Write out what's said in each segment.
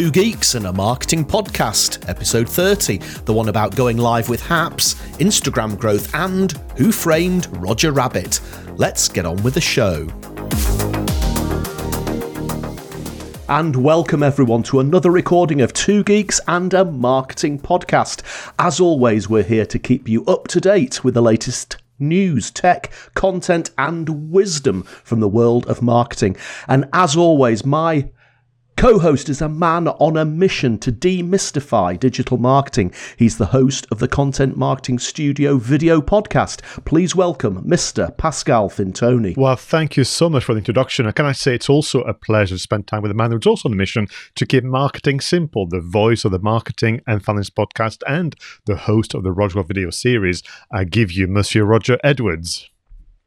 Two Geeks and a Marketing Podcast, episode 30, the one about going live with HAPS, Instagram growth, and Who Framed Roger Rabbit. Let's get on with the show. And welcome everyone to another recording of Two Geeks and a Marketing Podcast. As always, we're here to keep you up to date with the latest news, tech, content, and wisdom from the world of marketing. And as always, my Co host is a man on a mission to demystify digital marketing. He's the host of the Content Marketing Studio video podcast. Please welcome Mr. Pascal Fintoni. Well, thank you so much for the introduction. And can I say it's also a pleasure to spend time with a man who's also on a mission to keep marketing simple, the voice of the Marketing and Finance podcast, and the host of the Roger video series. I give you Monsieur Roger Edwards.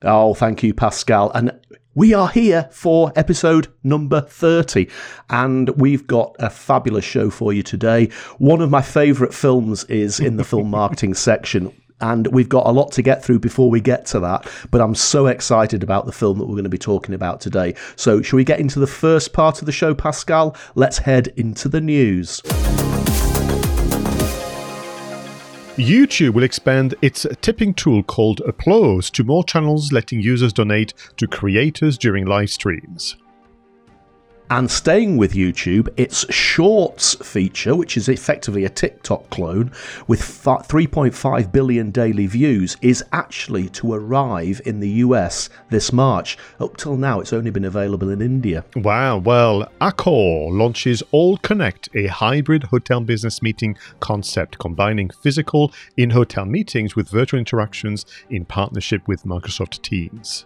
Oh, thank you, Pascal. And we are here for episode number 30, and we've got a fabulous show for you today. One of my favourite films is in the film marketing section. And we've got a lot to get through before we get to that. But I'm so excited about the film that we're going to be talking about today. So, shall we get into the first part of the show, Pascal? Let's head into the news. YouTube will expand its tipping tool called Applause to more channels, letting users donate to creators during live streams. And staying with YouTube, its Shorts feature, which is effectively a TikTok clone with 3.5 billion daily views, is actually to arrive in the US this March. Up till now, it's only been available in India. Wow. Well, Accor launches All Connect, a hybrid hotel business meeting concept combining physical in hotel meetings with virtual interactions in partnership with Microsoft Teams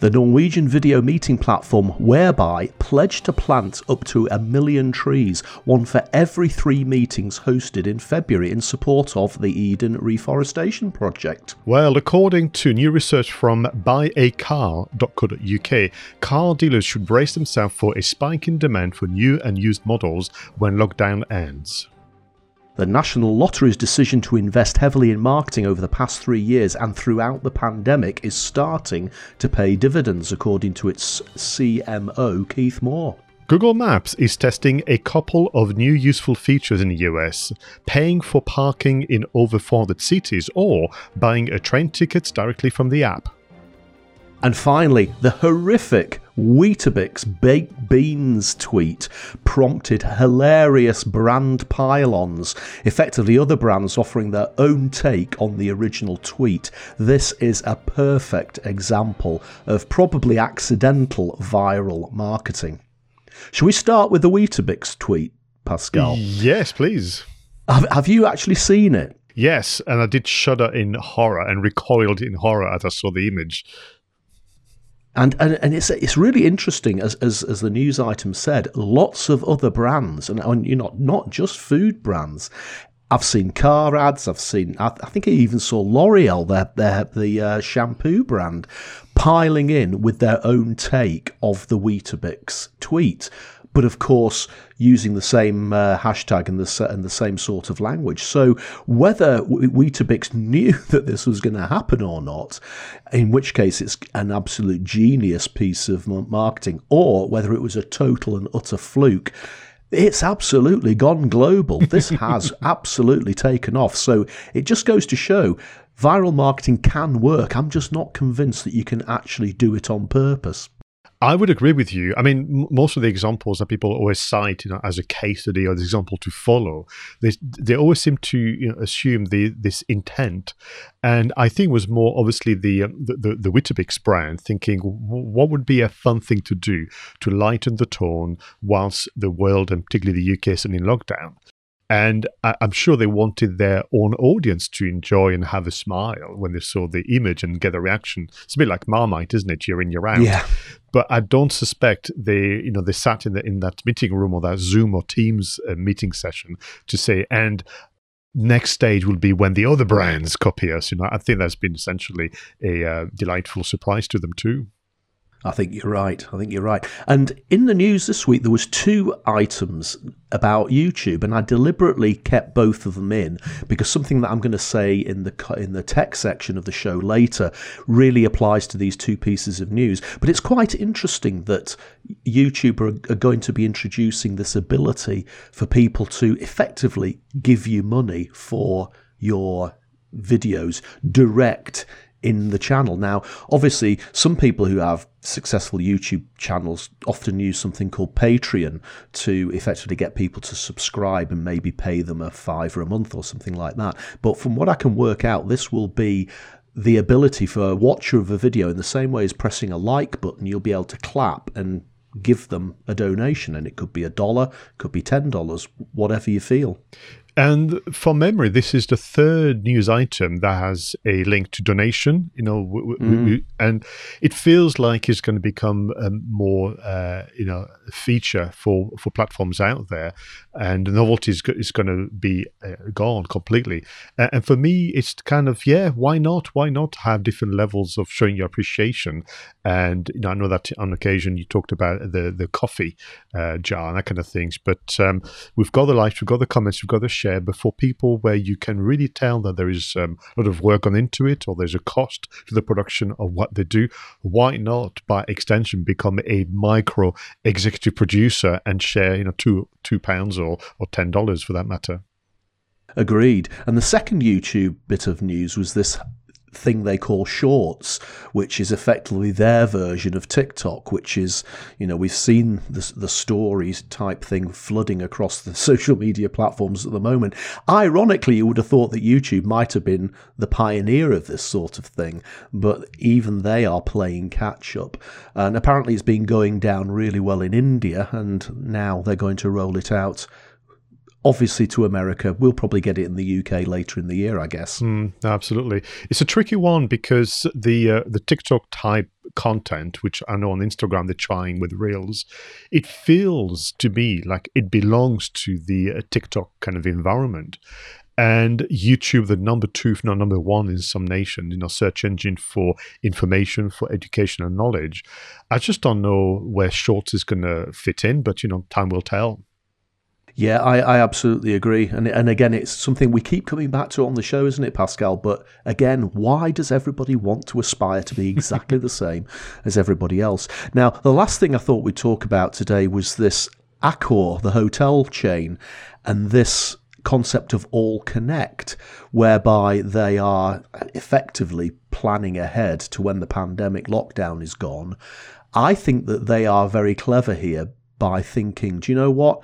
the Norwegian video meeting platform Whereby pledged to plant up to a million trees, one for every three meetings hosted in February in support of the Eden Reforestation Project. Well, according to new research from buyacar.co.uk, car dealers should brace themselves for a spike in demand for new and used models when lockdown ends. The National Lottery's decision to invest heavily in marketing over the past three years and throughout the pandemic is starting to pay dividends, according to its CMO, Keith Moore. Google Maps is testing a couple of new useful features in the US, paying for parking in over 400 cities or buying a train ticket directly from the app. And finally, the horrific Weetabix baked beans tweet prompted hilarious brand pylons, effectively other brands offering their own take on the original tweet. This is a perfect example of probably accidental viral marketing. Shall we start with the Weetabix tweet, Pascal? Yes, please. Have, have you actually seen it? Yes, and I did shudder in horror and recoiled in horror as I saw the image. And, and, and it's it's really interesting as, as as the news item said. Lots of other brands, and, and you know not just food brands. I've seen car ads. I've seen. I, I think I even saw L'Oreal, their their the uh, shampoo brand, piling in with their own take of the Weetabix tweet but of course using the same uh, hashtag and the and the same sort of language. So whether Weetabix knew that this was going to happen or not, in which case it's an absolute genius piece of marketing, or whether it was a total and utter fluke. It's absolutely gone global. This has absolutely taken off. So it just goes to show viral marketing can work. I'm just not convinced that you can actually do it on purpose. I would agree with you. I mean, m- most of the examples that people always cite, you know, as a case study or the example to follow, they they always seem to you know, assume the this intent, and I think was more obviously the um, the, the, the brand thinking what would be a fun thing to do to lighten the tone whilst the world and particularly the UK is in lockdown. And I, am sure they wanted their own audience to enjoy and have a smile when they saw the image and get a reaction. It's a bit like Marmite, isn't it? You're in, you're out. Yeah. But I don't suspect they, you know, they sat in the, in that meeting room or that Zoom or Teams uh, meeting session to say, and next stage will be when the other brands copy us. You know, I think that's been essentially a uh, delightful surprise to them too. I think you're right. I think you're right. And in the news this week, there was two items about YouTube, and I deliberately kept both of them in because something that I'm going to say in the in the tech section of the show later really applies to these two pieces of news. But it's quite interesting that YouTube are, are going to be introducing this ability for people to effectively give you money for your videos direct in the channel. Now, obviously, some people who have successful YouTube channels often use something called Patreon to effectively get people to subscribe and maybe pay them a fiver a month or something like that. But from what I can work out, this will be the ability for a watcher of a video in the same way as pressing a like button, you'll be able to clap and give them a donation and it could be a dollar could be ten dollars whatever you feel and for memory, this is the third news item that has a link to donation. You know, w- mm. we, and it feels like it's going to become a more, uh, you know, feature for for platforms out there, and the novelty is, is going to be uh, gone completely. Uh, and for me, it's kind of yeah, why not? Why not have different levels of showing your appreciation? And you know, I know that on occasion you talked about the the coffee uh, jar and that kind of things, but um, we've got the likes, we've got the comments, we've got the share share, people where you can really tell that there is um, a lot of work gone into it or there's a cost to the production of what they do, why not, by extension, become a micro executive producer and share, you know, two two pounds or or ten dollars for that matter? Agreed. And the second YouTube bit of news was this thing they call shorts, which is effectively their version of TikTok, which is, you know, we've seen the, the stories type thing flooding across the social media platforms at the moment. Ironically, you would have thought that YouTube might have been the pioneer of this sort of thing, but even they are playing catch up. And apparently, it's been going down really well in India, and now they're going to roll it out obviously to America. We'll probably get it in the UK later in the year, I guess. Mm, absolutely, it's a tricky one because the uh, the TikTok type content, which I know on Instagram they're trying with Reels, it feels to me like it belongs to the uh, TikTok kind of environment. And YouTube, the number two, if not number one in some nations, you know, search engine for information, for education and knowledge. I just don't know where Shorts is going to fit in, but you know, time will tell. Yeah, I, I absolutely agree. And and again, it's something we keep coming back to on the show, isn't it, Pascal? But again, why does everybody want to aspire to be exactly the same as everybody else? Now, the last thing I thought we'd talk about today was this Accor, the hotel chain, and this concept of all connect, whereby they are effectively planning ahead to when the pandemic lockdown is gone. I think that they are very clever here by thinking, do you know what?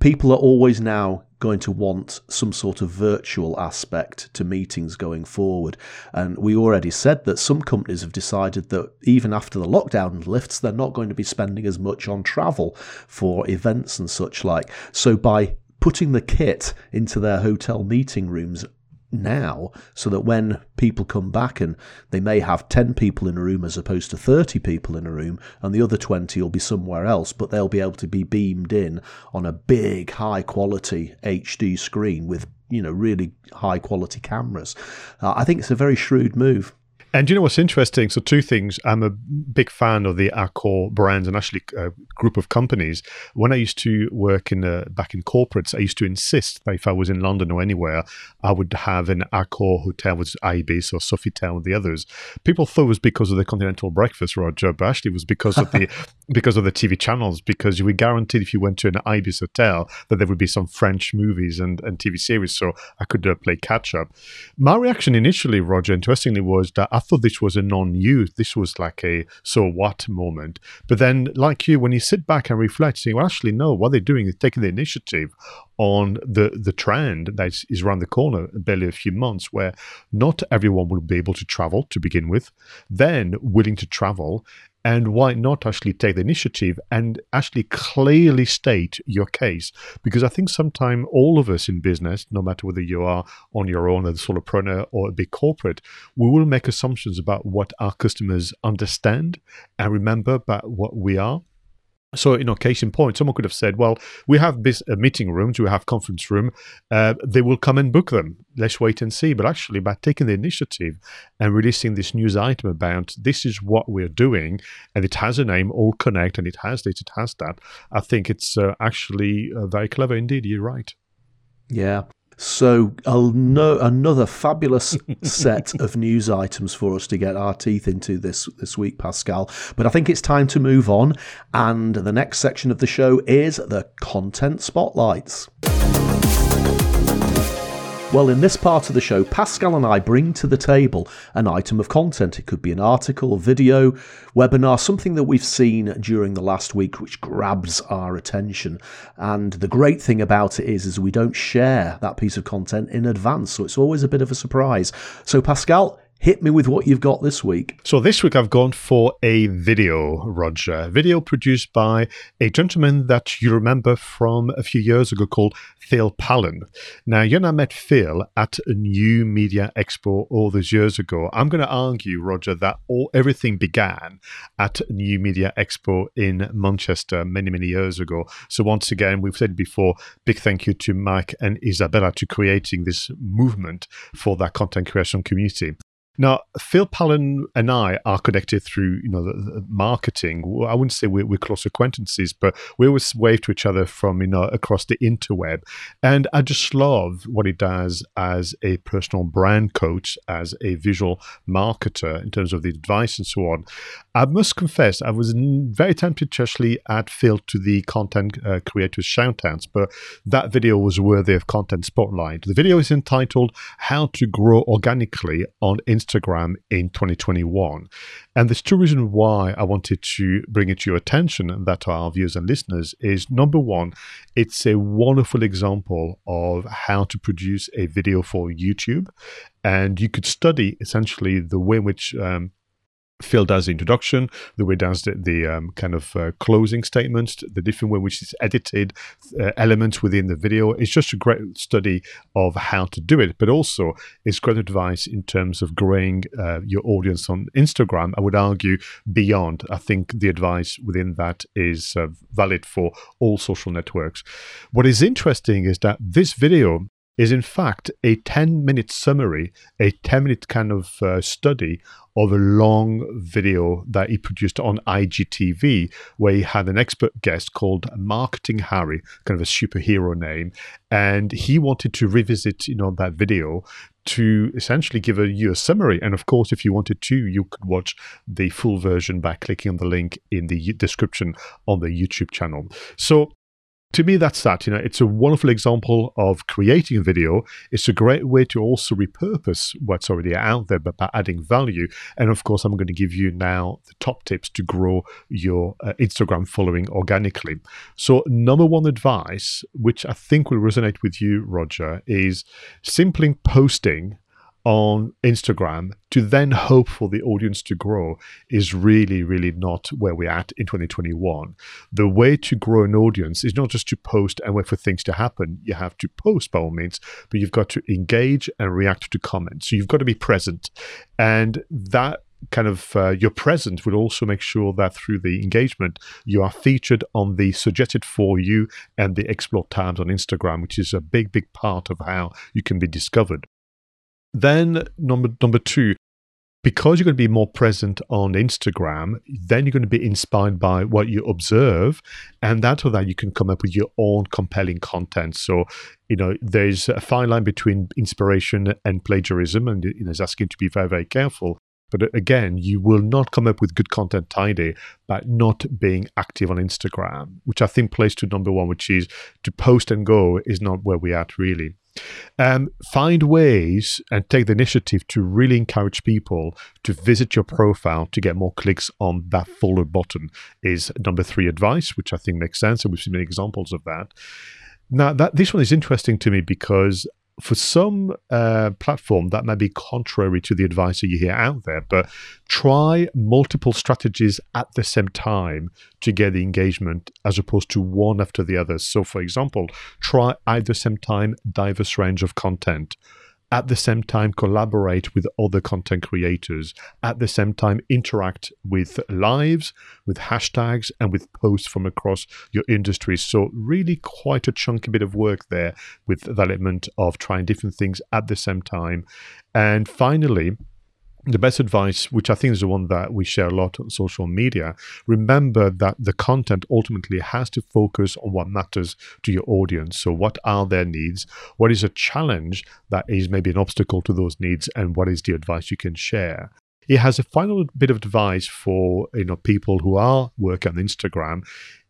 People are always now going to want some sort of virtual aspect to meetings going forward. And we already said that some companies have decided that even after the lockdown lifts, they're not going to be spending as much on travel for events and such like. So by putting the kit into their hotel meeting rooms now so that when people come back and they may have 10 people in a room as opposed to 30 people in a room and the other 20 will be somewhere else but they'll be able to be beamed in on a big high quality HD screen with you know really high quality cameras. Uh, i think it's a very shrewd move and you know what's interesting? So, two things. I'm a big fan of the Accor brands and actually a group of companies. When I used to work in the, back in corporates, I used to insist that if I was in London or anywhere, I would have an Accor hotel with Ibis or Sofitel and the others. People thought it was because of the continental breakfast, Roger, but actually it was because of the because of the TV channels. Because you were guaranteed if you went to an Ibis hotel that there would be some French movies and, and TV series, so I could uh, play catch up. My reaction initially, Roger, interestingly, was that I thought this was a non-use. This was like a so what moment. But then, like you, when you sit back and reflect, saying, well, actually, no, what they're doing is taking the initiative on the the trend that is around the corner, barely a few months, where not everyone will be able to travel to begin with, then willing to travel, and why not actually take the initiative and actually clearly state your case? Because I think sometimes all of us in business, no matter whether you are on your own as a solopreneur or a big corporate, we will make assumptions about what our customers understand and remember about what we are So, you know, case in point, someone could have said, well, we have bis- uh, meeting rooms, we have conference room, uh, they will come and book them. Let's wait and see. But actually, by taking the initiative and releasing this news item about this is what we're doing, and it has a name, All Connect, and it has this, it has that, I think it's uh, actually uh, very clever indeed. You're right. Yeah. So another fabulous set of news items for us to get our teeth into this this week, Pascal. But I think it's time to move on, and the next section of the show is the content spotlights. Well, in this part of the show, Pascal and I bring to the table an item of content. It could be an article, video, webinar, something that we've seen during the last week which grabs our attention. And the great thing about it is, is we don't share that piece of content in advance, so it's always a bit of a surprise. So, Pascal, hit me with what you've got this week. So this week I've gone for a video, Roger. A video produced by a gentleman that you remember from a few years ago called Phil Pallen. Now, you and I met Phil at a new media expo all those years ago. I'm going to argue, Roger, that all everything began at new media expo in Manchester many, many years ago. So once again, we've said before, big thank you to Mike and Isabella to creating this movement for that content creation community. Now, Phil Pallen and I are connected through, you know, the, the marketing. I wouldn't say we're, we're, close acquaintances, but we always wave to each other from, you know, across the interweb. And I just love what he does as a personal brand coach, as a visual marketer in terms of the advice and so on. I must confess, I was very tempted to actually add Phil to the content uh, creators shoutouts, but that video was worthy of content spotlight. The video is entitled "How to Grow Organically on Instagram." Instagram in 2021. And there's two reasons why I wanted to bring it to your attention that to our viewers and listeners is number one, it's a wonderful example of how to produce a video for YouTube. And you could study essentially the way in which um, Phil does the introduction, the way does the, the um, kind of uh, closing statements, the different way which is edited, uh, elements within the video. It's just a great study of how to do it, but also it's great advice in terms of growing uh, your audience on Instagram. I would argue beyond. I think the advice within that is uh, valid for all social networks. What is interesting is that this video is in fact a 10 minute summary, a 10 minute kind of uh, study of a long video that he produced on IGTV, where he had an expert guest called Marketing Harry, kind of a superhero name, and he wanted to revisit, you know, that video to essentially give a, you a summary. And of course, if you wanted to, you could watch the full version by clicking on the link in the description on the YouTube channel. So to me, that's that. You know, it's a wonderful example of creating a video. It's a great way to also repurpose what's already out there, but by adding value. And of course, I'm going to give you now the top tips to grow your uh, Instagram following organically. So, number one advice, which I think will resonate with you, Roger, is simply posting on Instagram to then hope for the audience to grow is really, really not where we're at in 2021. The way to grow an audience is not just to post and wait for things to happen. You have to post by all means, but you've got to engage and react to comments. So you've got to be present. And that kind of uh, your presence would also make sure that through the engagement you are featured on the suggested for you and the explore tabs on Instagram, which is a big, big part of how you can be discovered. Then number number two, because you're going to be more present on Instagram, then you're going to be inspired by what you observe, and that of that you can come up with your own compelling content. So, you know, there's a fine line between inspiration and plagiarism, and you know, it's asking to be very, very careful. But uh, again, you will not come up with good content tidy by not being active on Instagram, which I think plays to number one, which is to post and go is not where we're at really. Um, find ways and take the initiative to really encourage people to visit your profile to get more clicks on that follow button is number three advice, which I think makes sense. And we've seen many examples of that. Now, that this one is interesting to me because for some uh, platform that may be contrary to the advice that you hear out there, but try multiple strategies at the same time to get the engagement as opposed to one after the other. So, for example, try at the same time diverse range of content at the same time collaborate with other content creators, at the same time interact with lives, with hashtags, and with posts from across your industry. So, really, quite a chunky bit of work there with the element of trying different things at the same time. And finally, the best advice, which I think is the one that we share a lot on social media, remember that the content ultimately has to focus on what matters to your audience. So, what are their needs? What is a challenge that is maybe an obstacle to those needs? And what is the advice you can share? He has a final bit of advice for you know people who are working on Instagram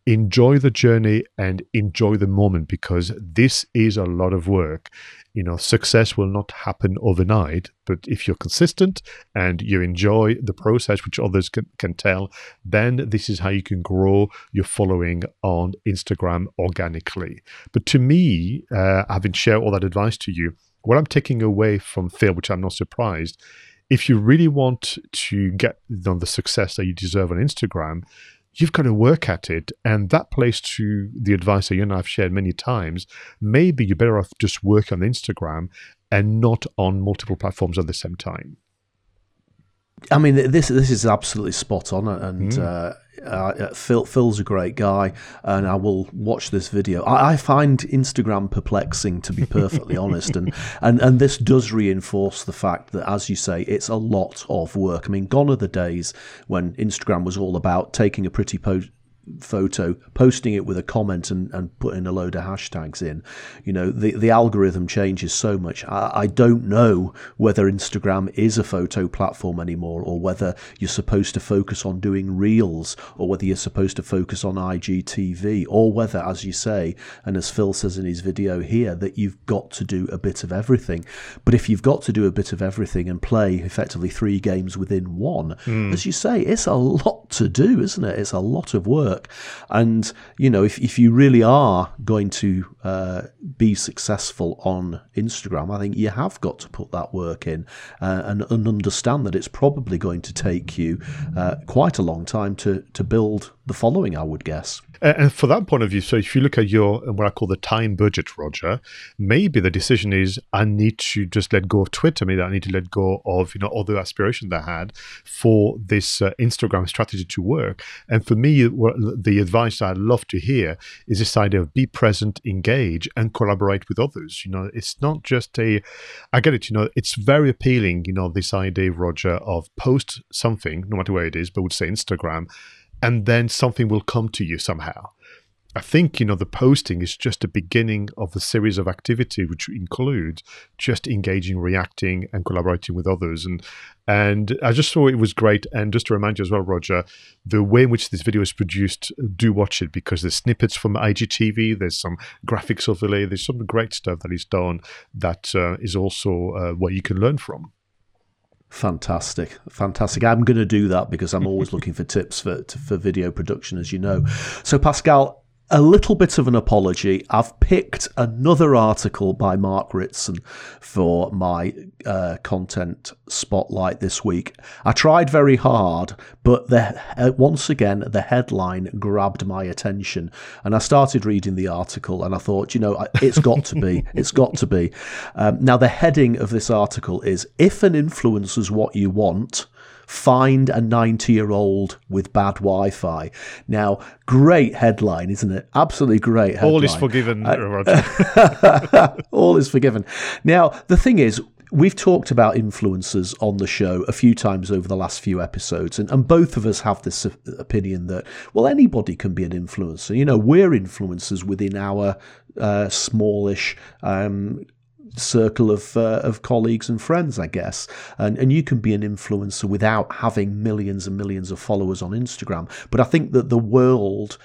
enjoy the journey and enjoy the moment because this is a lot of work. You know success will not happen overnight but if you're consistent and you enjoy the process which others can, can tell then this is how you can grow your following on instagram organically. But to me uh, having shared all that advice to you what i'm taking away from phil which i'm not surprised if you really want to get you know, the success that you deserve on instagram you've got to work at it. And that plays to the advice that you and I have shared many times. Maybe you're better off just work on Instagram and not on multiple platforms at the same time. I mean, this this is absolutely spot on, and mm. uh, uh, Phil Phil's a great guy, and I will watch this video. I, I find Instagram perplexing, to be perfectly honest, and, and and this does reinforce the fact that, as you say, it's a lot of work. I mean, gone are the days when Instagram was all about taking a pretty post photo, posting it with a comment and, and putting a load of hashtags in. You know, the, the algorithm changes so much. I, I don't know whether Instagram is a photo platform anymore or whether you're supposed to focus on doing reels or whether you're supposed to focus on IGTV or whether, as you say, and as Phil says in his video here, that you've got to do a bit of everything. But if you've got to do a bit of everything and play effectively three games within one, mm. as you say, it's a lot to do, isn't it? It's a lot of work work. And, you know, if, if you really are going to uh, be successful on Instagram, I think you have got to put that work in uh, and, and, understand that it's probably going to take you uh, quite a long time to, to build the following, I would guess. And for that point of view, so if you look at your what I call the time budget, Roger, maybe the decision is I need to just let go of Twitter. Maybe I need to let go of you know all the aspirations I had for this uh, Instagram strategy to work. And for me, the advice I'd love to hear is this idea of be present, engage, and collaborate with others. You know, it's not just a. I get it. You know, it's very appealing. You know, this idea, Roger, of post something, no matter where it is, but would say Instagram and then something will come to you somehow. I think you know the posting is just the beginning of a series of activity which includes just engaging, reacting, and collaborating with others. And and I just thought it was great. And just to remind you as well, Roger, the way in which this video is produced, do watch it because there's snippets from IGTV, there's some graphics overlay, there's some great stuff that is done that uh, is also uh, what you can learn from. Fantastic, fantastic. I'm going to do that because I'm always looking for tips for for video production, as you know. So, Pascal, a little bit of an apology. I've picked another article by Mark Ritson for my uh, content spotlight this week. I tried very hard, but the, uh, once again, the headline grabbed my attention. And I started reading the article and I thought, you know, it's got to be. It's got to be. Um, now, the heading of this article is If an influencer's what you want, Find a 90 year old with bad Wi Fi. Now, great headline, isn't it? Absolutely great headline. All is forgiven, uh, All is forgiven. Now, the thing is, We've talked about influencers on the show a few times over the last few episodes, and, and both of us have this opinion that, well, anybody can be an influencer. You know, we're influencers within our uh, smallish um, circle of uh, of colleagues and friends, I guess. And and you can be an influencer without having millions and millions of followers on Instagram. But I think that the world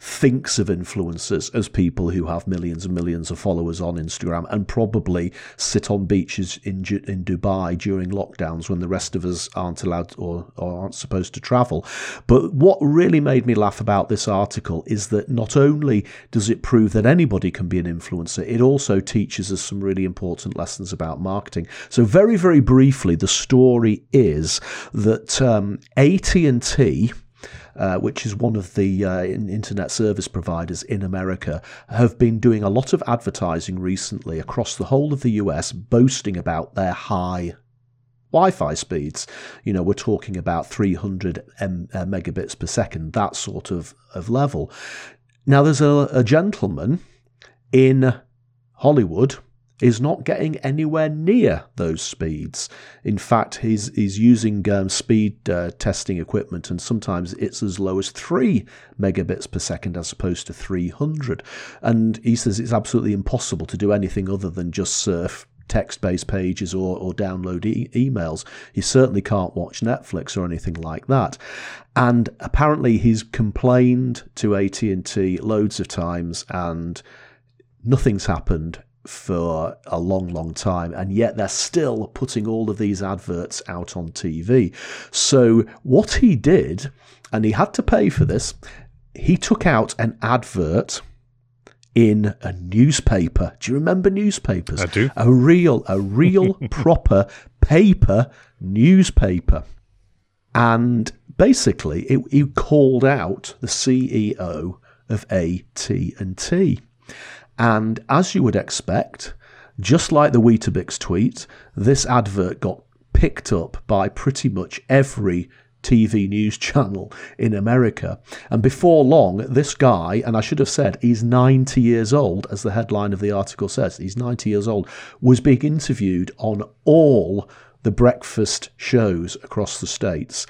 thinks of influencers as people who have millions and millions of followers on Instagram and probably sit on beaches in in Dubai during lockdowns when the rest of us aren't allowed or, or aren't supposed to travel. But what really made me laugh about this article is that not only does it prove that anybody can be an influencer, it also teaches us some really important lessons about marketing. So very very briefly, the story is that um, AT and T uh, which is one of the uh, internet service providers in America, have been doing a lot of advertising recently across the whole of the US, boasting about their high Wi-Fi speeds. You know, we're talking about 300 M- uh, megabits per second, that sort of, of level. Now, there's a, a gentleman in Hollywood is not getting anywhere near those speeds. In fact, he's, he's using um, speed uh, testing equipment, and sometimes it's as low as 3 megabits per second as opposed to 300. And he says it's absolutely impossible to do anything other than just surf text based pages or, or download e- emails. He certainly can't watch Netflix or anything like that. And apparently he's complained to AT&T loads of times and nothing's happened for a long, long time, and yet they're still putting all of these adverts out on TV. So, what he did, and he had to pay for this, he took out an advert in a newspaper. Do you remember newspapers? I do. A real, a real proper paper newspaper. And basically, it, he called out the CEO of AT&T. And as you would expect, just like the Weetabix tweet, this advert got picked up by pretty much every TV news channel in America. And before long, this guy, and I should have said he's 90 years old, as the headline of the article says, he's 90 years old, was being interviewed on all the breakfast shows across the states.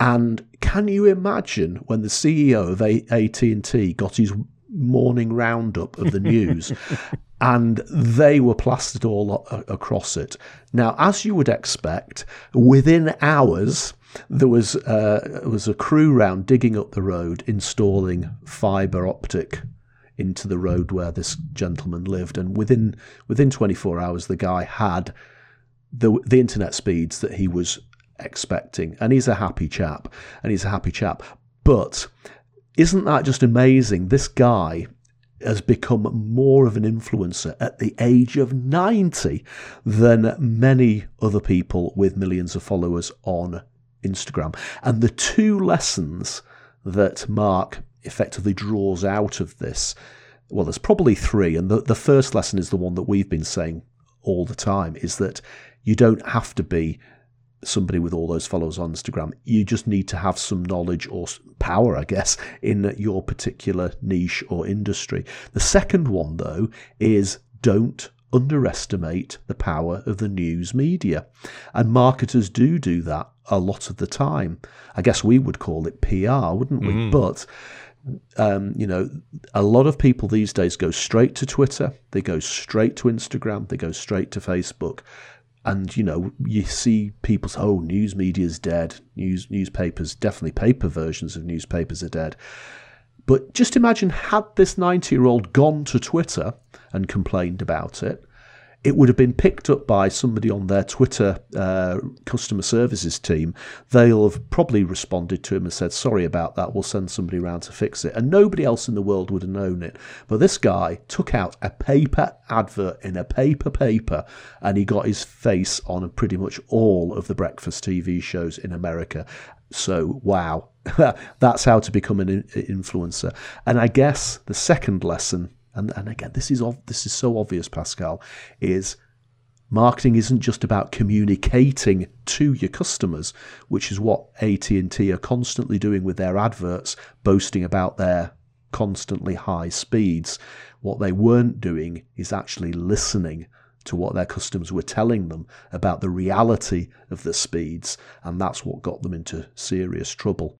And can you imagine when the CEO of AT&T got his morning roundup of the news and they were plastered all across it. Now, as you would expect, within hours, there was uh, was a crew round digging up the road, installing fibre optic into the road where this gentleman lived, and within within 24 hours, the guy had the the internet speeds that he was expecting, and he's a happy chap, and he's a happy chap. But isn't that just amazing? This guy has become more of an influencer at the age of 90 than many other people with millions of followers on Instagram. And the two lessons that Mark effectively draws out of this, well, there's probably three. And the, the first lesson is the one that we've been saying all the time is that you don't have to be somebody with all those followers on Instagram. You just need to have some knowledge or power, I guess, in your particular niche or industry. The second one, though, is don't underestimate the power of the news media. And marketers do do that a lot of the time. I guess we would call it PR, wouldn't we? Mm. But um, you know, a lot of people these days go straight to Twitter, they go straight to Instagram, they go straight to Facebook, and you know you see people say, "Oh, news media is dead. News newspapers, definitely paper versions of newspapers are dead." But just imagine had this ninety-year-old gone to Twitter and complained about it, it would have been picked up by somebody on their Twitter uh, customer services team. They'll have probably responded to him and said, Sorry about that, we'll send somebody around to fix it. And nobody else in the world would have known it. But this guy took out a paper advert in a paper paper and he got his face on pretty much all of the breakfast TV shows in America. So, wow, that's how to become an influencer. And I guess the second lesson and, and again, this is this is so obvious, Pascal, is marketing isn't just about communicating to your customers, which is what AT&T are constantly doing with their adverts, boasting about their constantly high speeds. What they weren't doing is actually listening to what their customers were telling them about the reality of the speeds, and that's what got them into serious trouble.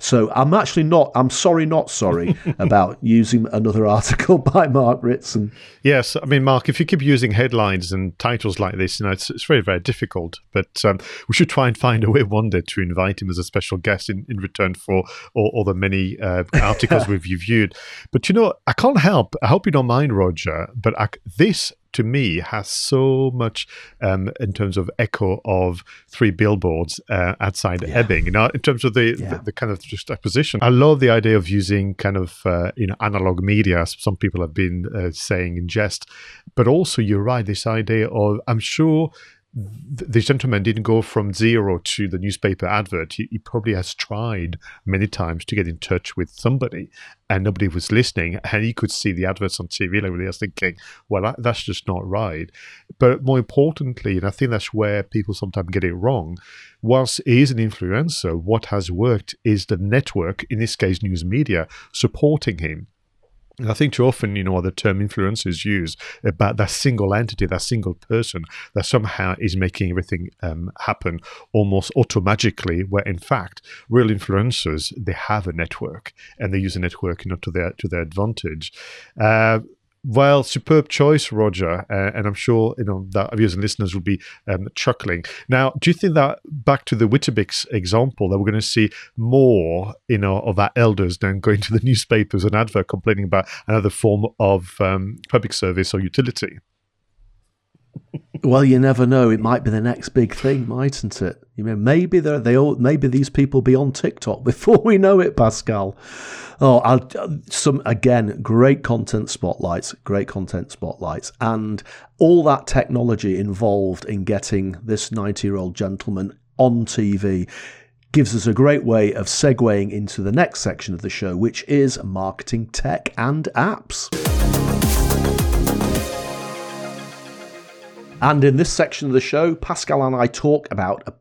So I'm actually not, I'm sorry, not sorry about using another article by Mark Ritson. Yes, I mean, Mark, if you keep using headlines and titles like this, you know, it's, it's very, very difficult. But um, we should try and find a way one day to invite him as a special guest in, in return for all, all the many uh, articles we've reviewed. But, you know, I can't help, I hope you don't mind, Roger, but I, this to me has so much um, in terms of echo of three billboards uh, outside yeah. Ebbing. You know, in terms of the, yeah. the, the kind of just acquisition, I love the idea of using kind of uh, you know analog media. Some people have been uh, saying in jest, but also you're right. This idea of I'm sure the gentleman didn't go from zero to the newspaper advert. He, he, probably has tried many times to get in touch with somebody, and nobody was listening. And he could see the adverts on TV, like he was thinking, "Well, that's just not right." But more importantly, and I think that's where people sometimes get it wrong. Whilst he is an influencer, what has worked is the network, in this case, news media, supporting him. I think too often, you know, the term influencers use about that single entity, that single person that somehow is making everything um, happen almost automatically. Where in fact, real influencers they have a network and they use a network, you know, to their to their advantage. Uh, well, superb choice, Roger, uh, and I'm sure you know that viewers and listeners will be um, chuckling. Now, do you think that back to the Weetabix example that we're going to see more, you know, of our elders then going to the newspapers and advert complaining about another form of um, public service or utility? Well, you never know. It might be the next big thing, mightn't it? You know, maybe they all maybe these people be on TikTok before we know it, Pascal. Oh, I'll, some again, great content spotlights, great content spotlights, and all that technology involved in getting this ninety-year-old gentleman on TV gives us a great way of segueing into the next section of the show, which is marketing tech and apps. And in this section of the show, Pascal and I talk about a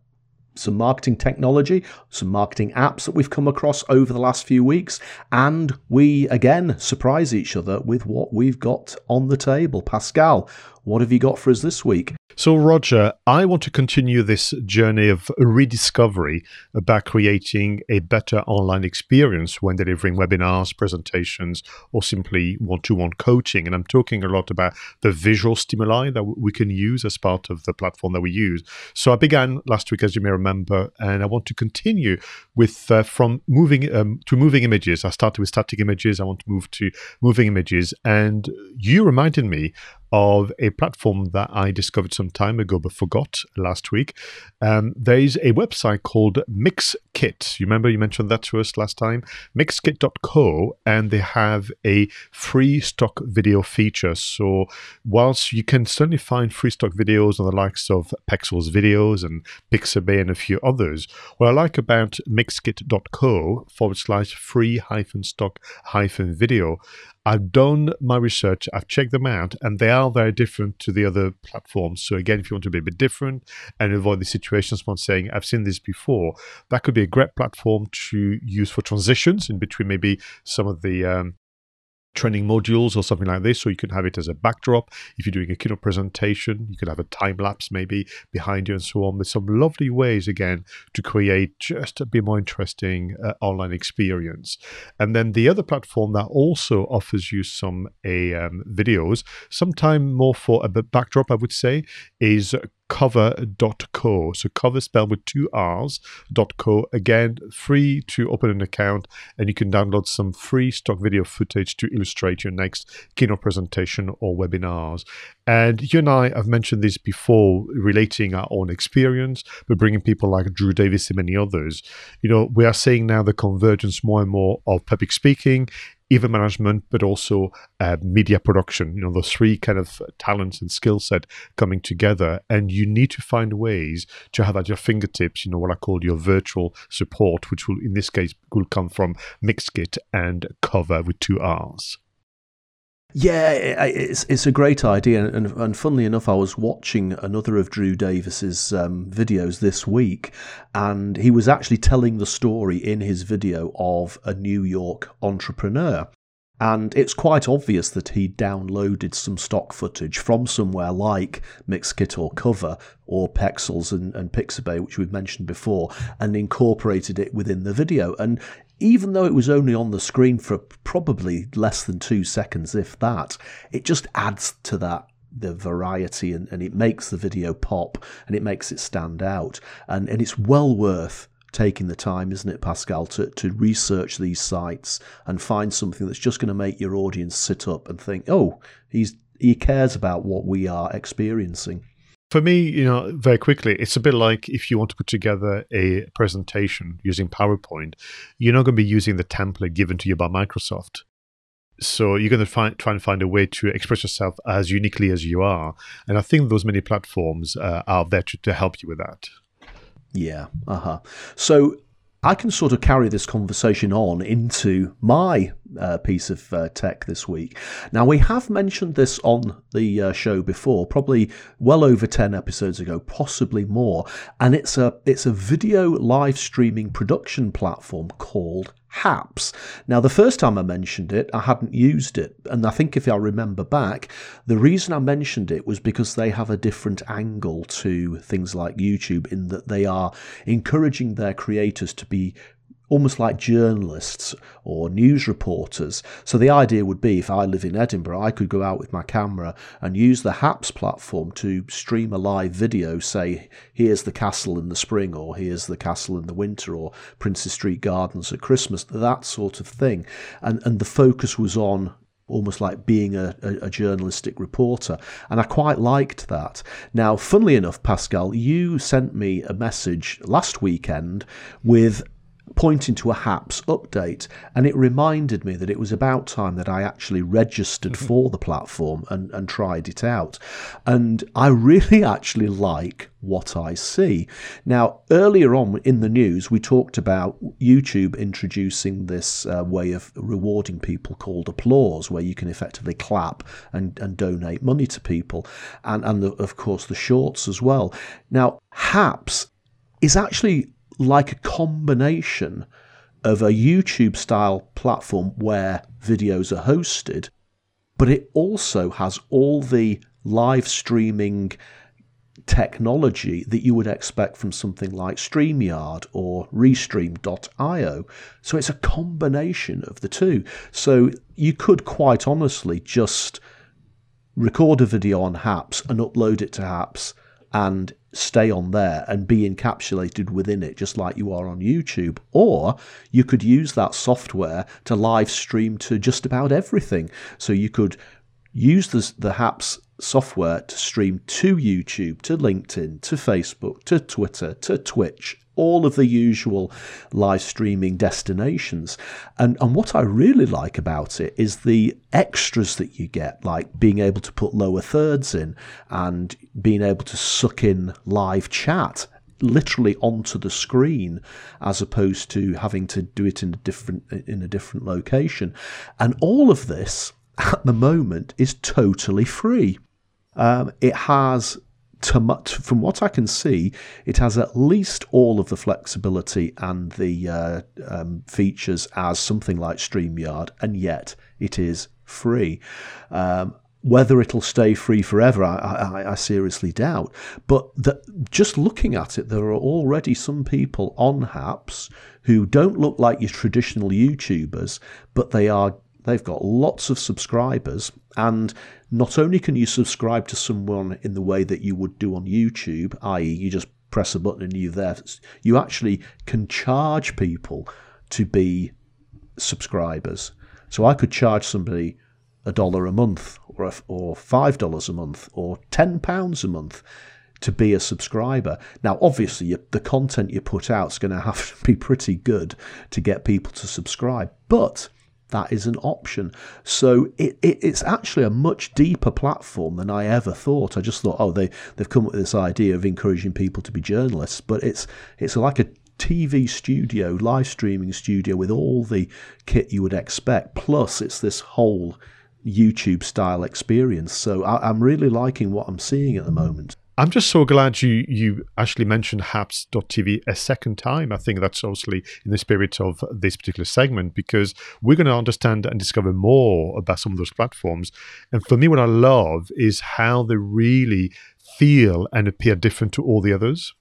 some marketing technology, some marketing apps that we've come across over the last few weeks, and we again surprise each other with what we've got on the table. Pascal, what have you got for us this week? So, Roger, I want to continue this journey of rediscovery about creating a better online experience when delivering webinars, presentations, or simply one to one coaching. And I'm talking a lot about the visual stimuli that we can use as part of the platform that we use. So, I began last week, as you may remember, and I want to continue with uh, from moving um, to moving images. I started with static images, I want to move to moving images. And you reminded me of a platform that I discovered some time ago but forgot last week. Um, there is a website called Mixkit. You remember you mentioned that to us last time? Mixkit.co, and they have a free stock video feature. So, whilst you can certainly find free stock videos on the likes of Pexels Videos and Pixabay and a few others, what I like about Mixkit.co forward slash free hyphen stock hyphen video I've done my research, I've checked them out, and they are very different to the other platforms. So, again, if you want to be a bit different and avoid the situations I'm saying, I've seen this before, that could be a great platform to use for transitions in between maybe some of the um, training modules or something like this, so you can have it as a backdrop. If you're doing a keynote presentation, you could have a time lapse maybe behind you and so on. There's some lovely ways again to create just a bit more interesting uh, online experience. And then the other platform that also offers you some um, videos, sometime more for a backdrop, I would say, is coverr.co. So cover spelled with two R's, dot co. Again, free to open an account and you can download some free stock video footage to illustrate your next keynote presentation or webinars. And you and I have mentioned this before, relating our own experience, but bringing people like Drew Davis and many others. You know, we are seeing now the convergence more and more of public speaking event management, but also uh, media production. You know, those three kind of talents and skill set coming together, and you need to find ways to have at your fingertips. You know, what I call your virtual support, which will, in this case, will come from Mixkit and Coverr with two R's. Yeah, it's it's a great idea, and and funnily enough, I was watching another of Drew Davis's um, videos this week, and he was actually telling the story in his video of a New York entrepreneur. And it's quite obvious that he downloaded some stock footage from somewhere like Mixkit or Coverr or Pexels and, and Pixabay, which we've mentioned before, and incorporated it within the video. And even though it was only on the screen for probably less than two seconds, if that, it just adds to that the variety and, and it makes the video pop and it makes it stand out. And, and it's well worth taking the time, isn't it, Pascal, to, to research these sites and find something that's just going to make your audience sit up and think, oh, he's he cares about what we are experiencing. For me, you know, very quickly, it's a bit like if you want to put together a presentation using PowerPoint, you're not going to be using the template given to you by Microsoft. so you're going to find, try and find a way to express yourself as uniquely as you are. And I think those many platforms uh, are there to, to help you with that. Yeah. Uh huh. So I can sort of carry this conversation on into my uh, piece of uh, tech this week. Now, we have mentioned this on the uh, show before, probably well over 10 episodes ago, possibly more, and it's a it's a video live streaming production platform called Haps. Now, the first time I mentioned it, I hadn't used it. And I think if I remember back, the reason I mentioned it was because they have a different angle to things like YouTube in that they are encouraging their creators to be almost like journalists or news reporters. So the idea would be if I live in Edinburgh, I could go out with my camera and use the HAPS platform to stream a live video, say, here's the castle in the spring, or here's the castle in the winter, or Princes Street Gardens at Christmas, that sort of thing. And, and the focus was on almost like being a, a, a, journalistic reporter. And I quite liked that. Now, funnily enough, Pascal, you sent me a message last weekend with pointing to a HAPS update, and it reminded me that it was about time that I actually registered mm-hmm. for the platform and, and tried it out. And I really actually like what I see. Now, earlier on in the news, we talked about YouTube introducing this uh, way of rewarding people called applause, where you can effectively clap and, and donate money to people, and, and the, of course the shorts as well. Now, HAPS is actually like a combination of a YouTube style platform where videos are hosted, but it also has all the live streaming technology that you would expect from something like StreamYard or Restream.io. So it's a combination of the two. So you could quite honestly just record a video on Haps and upload it to Haps and stay on there and be encapsulated within it, just like you are on YouTube. Or you could use that software to live stream to just about everything. So you could use the, the HAPS software to stream to YouTube, to LinkedIn, to Facebook, to Twitter, to Twitch, all of the usual live streaming destinations. And, and what I really like about it is the extras that you get, like being able to put lower thirds in and being able to suck in live chat literally onto the screen as opposed to having to do it in a different in a different location and all of this at the moment is totally free um, it has to, from what I can see, it has at least all of the flexibility and the uh, um, features as something like StreamYard, and yet it is free. Um, whether it'll stay free forever, I, I, I seriously doubt. But the, just looking at it, there are already some people on Haps who don't look like your traditional YouTubers, but they are they've got lots of subscribers and not only can you subscribe to someone in the way that you would do on YouTube, i.e., you just press a button and you're there, you actually can charge people to be subscribers. So I could charge somebody a dollar a month, or a, or five dollars a month, or ten pounds a month to be a subscriber. Now, obviously, you, the content you put out is going to have to be pretty good to get people to subscribe, but that is an option. So it, it, it's actually a much deeper platform than I ever thought. I just thought, oh, they they've come up with this idea of encouraging people to be journalists, but it's it's like a TV studio, live streaming studio with all the kit you would expect. Plus, it's this whole YouTube style experience. So I, I'm really liking what I'm seeing at the moment. I'm just so glad you you actually mentioned Haps.tv a second time. I think that's obviously in the spirit of this particular segment because we're going to understand and discover more about some of those platforms. And for me, what I love is how they really feel and appear different to all the others.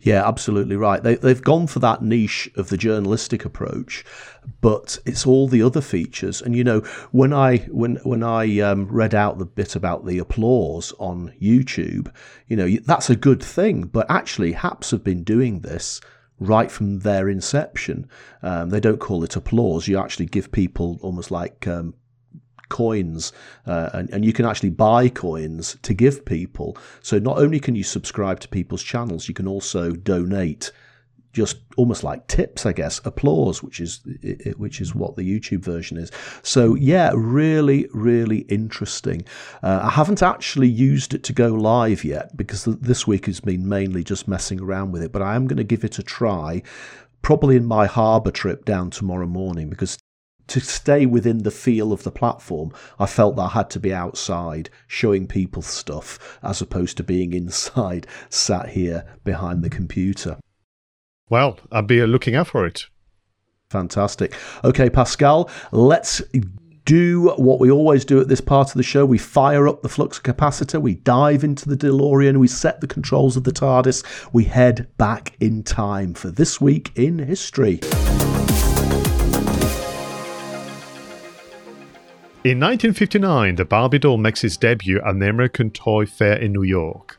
Yeah, absolutely right. They, they've gone for that niche of the journalistic approach, but it's all the other features. And you know, when I when when I um, read out the bit about the applause on YouTube, you know, that's a good thing. But actually, Haps have been doing this right from their inception. Um, they don't call it applause. You actually give people almost like um, coins, uh, and, and you can actually buy coins to give people. So not only can you subscribe to people's channels, you can also donate just almost like tips, I guess, applause, which is which is what the YouTube version is. So yeah, really, really interesting. Uh, I haven't actually used it to go live yet because this week has been mainly just messing around with it, but I am going to give it a try. Probably in my harbour trip down tomorrow morning because to stay within the feel of the platform, I felt that I had to be outside showing people stuff as opposed to being inside, sat here behind the computer. Well, I'll be uh, looking out for it. Fantastic. Okay, Pascal, let's do what we always do at this part of the show. We fire up the flux capacitor, we dive into the DeLorean, we set the controls of the TARDIS, we head back in time for this week in history. In 1959, the Barbie doll makes its debut at the American Toy Fair in New York.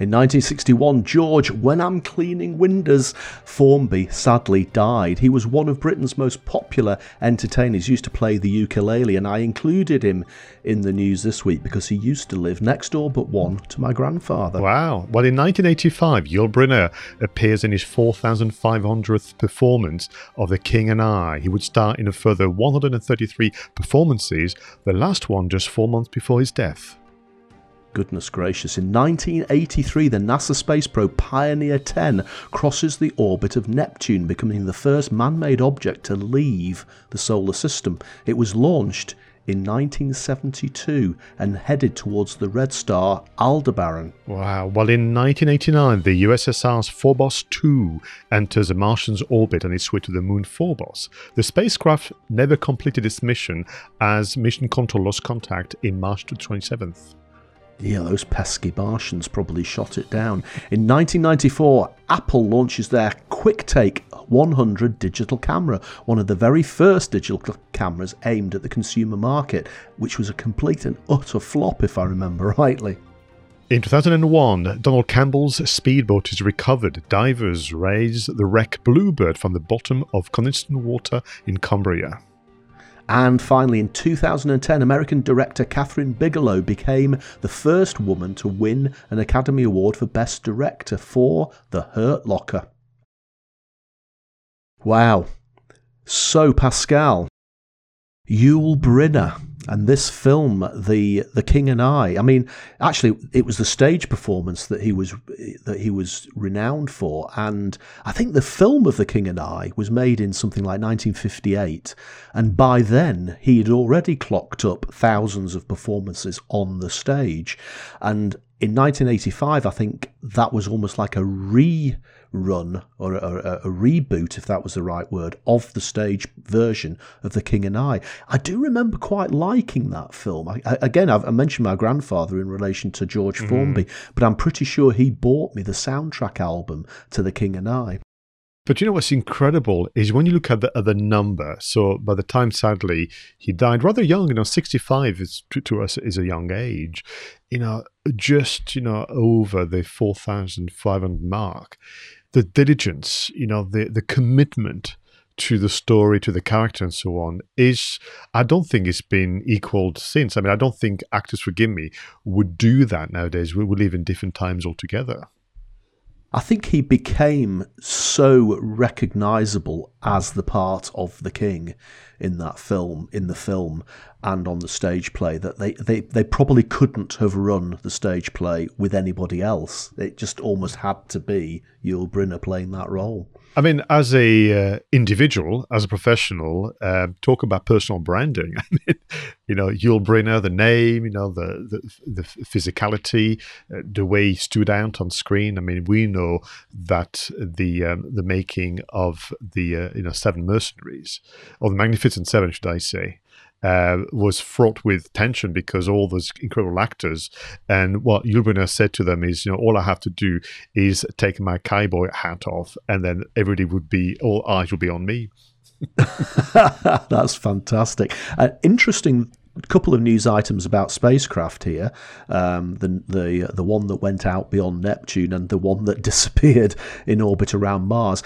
In 1961, George When I'm Cleaning Windows Formby sadly died. He was one of Britain's most popular entertainers, used to play the ukulele, and I included him in the news this week because he used to live next door but one to my grandfather. Wow. Well, in 1985, Yul Brynner appears in his 4,500th performance of The King and I. He would star in a further 133 performances, the last one just four months before his death. Goodness gracious. In 1983, the NASA space probe Pioneer 10 crosses the orbit of Neptune, becoming the first man made object to leave the solar system. It was launched in 1972 and headed towards the red star Aldebaran. Wow. Well, in 1989, the USSR's Phobos 2 enters a Martian's orbit on its way to the moon Phobos. The spacecraft never completed its mission as Mission Control lost contact in March 27th. Yeah, those pesky Martians probably shot it down. In 1994, Apple launches their QuickTake 100 digital camera, one of the very first digital cameras aimed at the consumer market, which was a complete and utter flop, if I remember rightly. In 2001, Donald Campbell's speedboat is recovered. Divers raise the wreck Bluebird from the bottom of Coniston Water in Cumbria. And finally, in 2010, American director Kathryn Bigelow became the first woman to win an Academy Award for Best Director for The Hurt Locker. Wow. So, Pascal, Yul Brynner and this film, the the King and I. I mean, actually, it was the stage performance that he was that he was renowned for, and I think the film of the King and I was made in something like 1958, and by then he had already clocked up thousands of performances on the stage, and in 1985, I think that was almost like a re run or a, a, reboot, if that was the right word, of the stage version of The King and I. I do remember quite liking that film. I, I, again, I've, I mentioned my grandfather in relation to George mm. Formby, but I'm pretty sure he bought me the soundtrack album to The King and I. But you know what's incredible is when you look at the, the number. So by the time, sadly, he died rather young. You know, sixty-five is to, to us is a young age. You know, just you know over the four thousand five hundred mark the diligence, you know, the the commitment to the story, to the character, and so on, is I don't think it's been equaled since. I mean, I don't think actors, forgive me, would do that nowadays. We, we live in different times altogether. I think he became so recognizable as the part of the king in that film, in the film, and on the stage play that they, they, they probably couldn't have run the stage play with anybody else. It just almost had to be Yul Brynner playing that role. I mean, as a uh, individual, as a professional, uh, talk about personal branding. I mean, you know, Yul Brynner, the name, you know, the the, the physicality, uh, the way he stood out on screen. I mean, we know that the um, the making of the uh, you know Seven Mercenaries, or the Magnificent Seven, should I say, uh, was fraught with tension because all those incredible actors. And what Yul Brynner said to them is, you know, all I have to do is take my cowboy hat off, and then everybody would be, all eyes would be on me. That's fantastic. Uh, interesting couple of news items about spacecraft here. Um, the the the one that went out beyond Neptune and the one that disappeared in orbit around Mars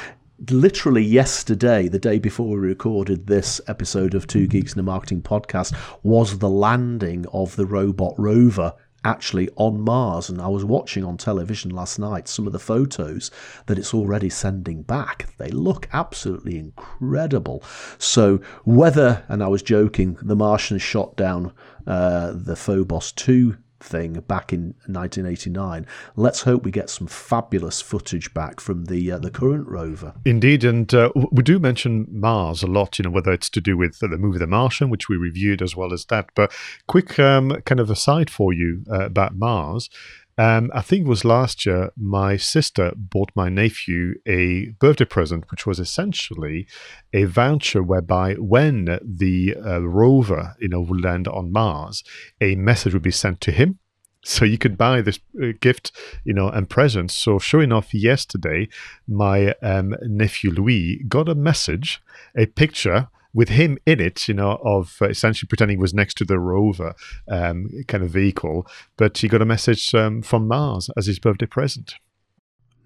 literally yesterday, the day before we recorded this episode of Two Geeks in a Marketing podcast, was the landing of the robot rover actually on Mars. And I was watching on television last night some of the photos that it's already sending back. They look absolutely incredible. So, whether, and I was joking, the Martians shot down uh, the Phobos 2 thing back in 1989. Let's hope we get some fabulous footage back from the uh, the current rover. Indeed, and uh, we do mention Mars a lot. You know, whether it's to do with the movie The Martian, which we reviewed, as well as that. But quick um, kind of aside for you uh, about Mars. Um, I think it was last year, my sister bought my nephew a birthday present, which was essentially a voucher whereby when the uh, rover, you know, would land on Mars, a message would be sent to him. So you could buy this uh, gift, you know, and presents. So sure enough, yesterday, my um, nephew Louis got a message, a picture with him in it, you know, of uh, essentially pretending he was next to the rover um, kind of vehicle. But he got a message um, from Mars as his birthday present.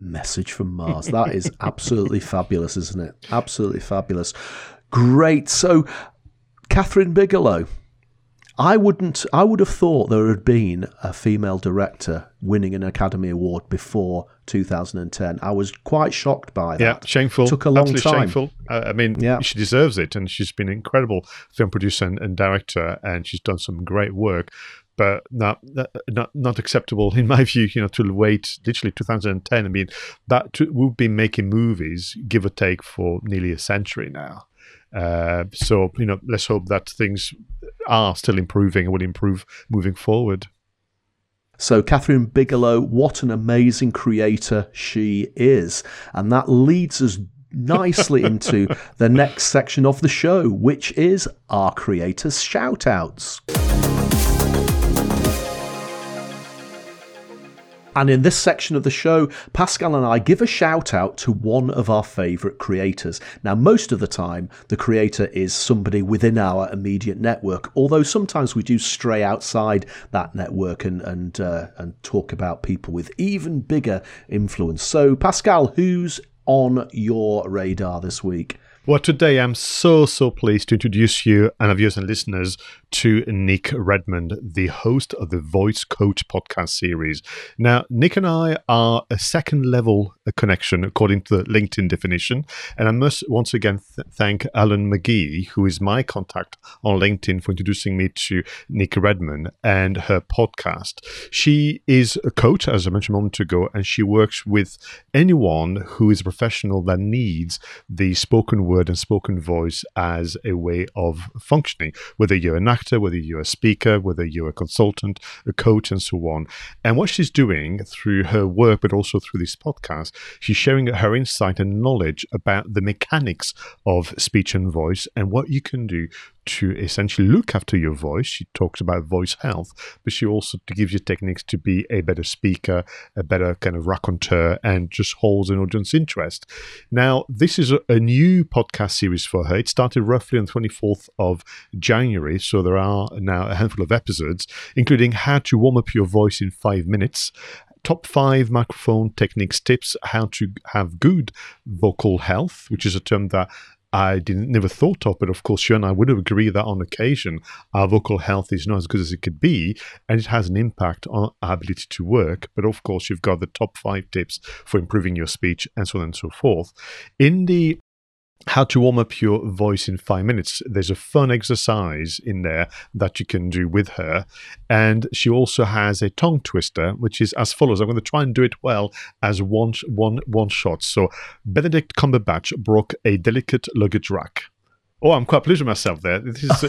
Message from Mars. That is absolutely fabulous, isn't it? Absolutely fabulous. Great. So, Kathryn Bigelow. I wouldn't. I would have thought there had been a female director winning an Academy Award before 2010. I was quite shocked by that. Yeah, shameful. Took a long Absolutely time. Shameful. Uh, I mean, Yeah. she deserves it, and she's been an incredible film producer and, and director, and she's done some great work. But not, not not acceptable in my view. You know, to wait literally 2010. I mean, that to, we've been making movies, give or take, for nearly a century now. Uh, so you know, let's hope that things are still improving and will improve moving forward. So, Kathryn Bigelow, what an amazing creator she is. And that leads us nicely into the next section of the show, which is our creators' shout outs. And in this section of the show, Pascal and I give a shout out to one of our favourite creators. Now, most of the time, the creator is somebody within our immediate network, although sometimes we do stray outside that network and, and, uh, and talk about people with even bigger influence. So, Pascal, who's on your radar this week? Well, today I'm so, so pleased to introduce you and our viewers and listeners to Nick Redmond, the host of the Voice Coach podcast series. Now, Nick and I are a second level connection according to the LinkedIn definition. And I must once again th- thank Alan McGee, who is my contact on LinkedIn, for introducing me to Nick Redmond and her podcast. She is a coach, as I mentioned a moment ago, and she works with anyone who is a professional that needs the spoken word and spoken voice as a way of functioning, whether you're an actor, whether you're a speaker, whether you're a consultant, a coach, and so on. And what she's doing through her work, but also through this podcast, she's sharing her insight and knowledge about the mechanics of speech and voice and what you can do to essentially look after your voice. She talks about voice health, but she also gives you techniques to be a better speaker, a better kind of raconteur, and just holds an audience interest. Now, this is a, new podcast series for her. It started roughly on the 24th of January, so there are now a handful of episodes, including how to warm up your voice in five minutes, top five microphone techniques tips how to have good vocal health which is a term that I didn't never thought of, but of course, you and I would agree that on occasion our vocal health is not as good as it could be, and it has an impact on our ability to work. But of course, you've got the top five tips for improving your speech, and so on and so forth. In the how to warm up your voice in five minutes. There's a fun exercise in there that you can do with her. And she also has a tongue twister, which is as follows. I'm going to try and do it well as one, one, one shot. So Benedict Cumberbatch broke a delicate luggage rack. Oh, I'm quite pleased with myself there. This is,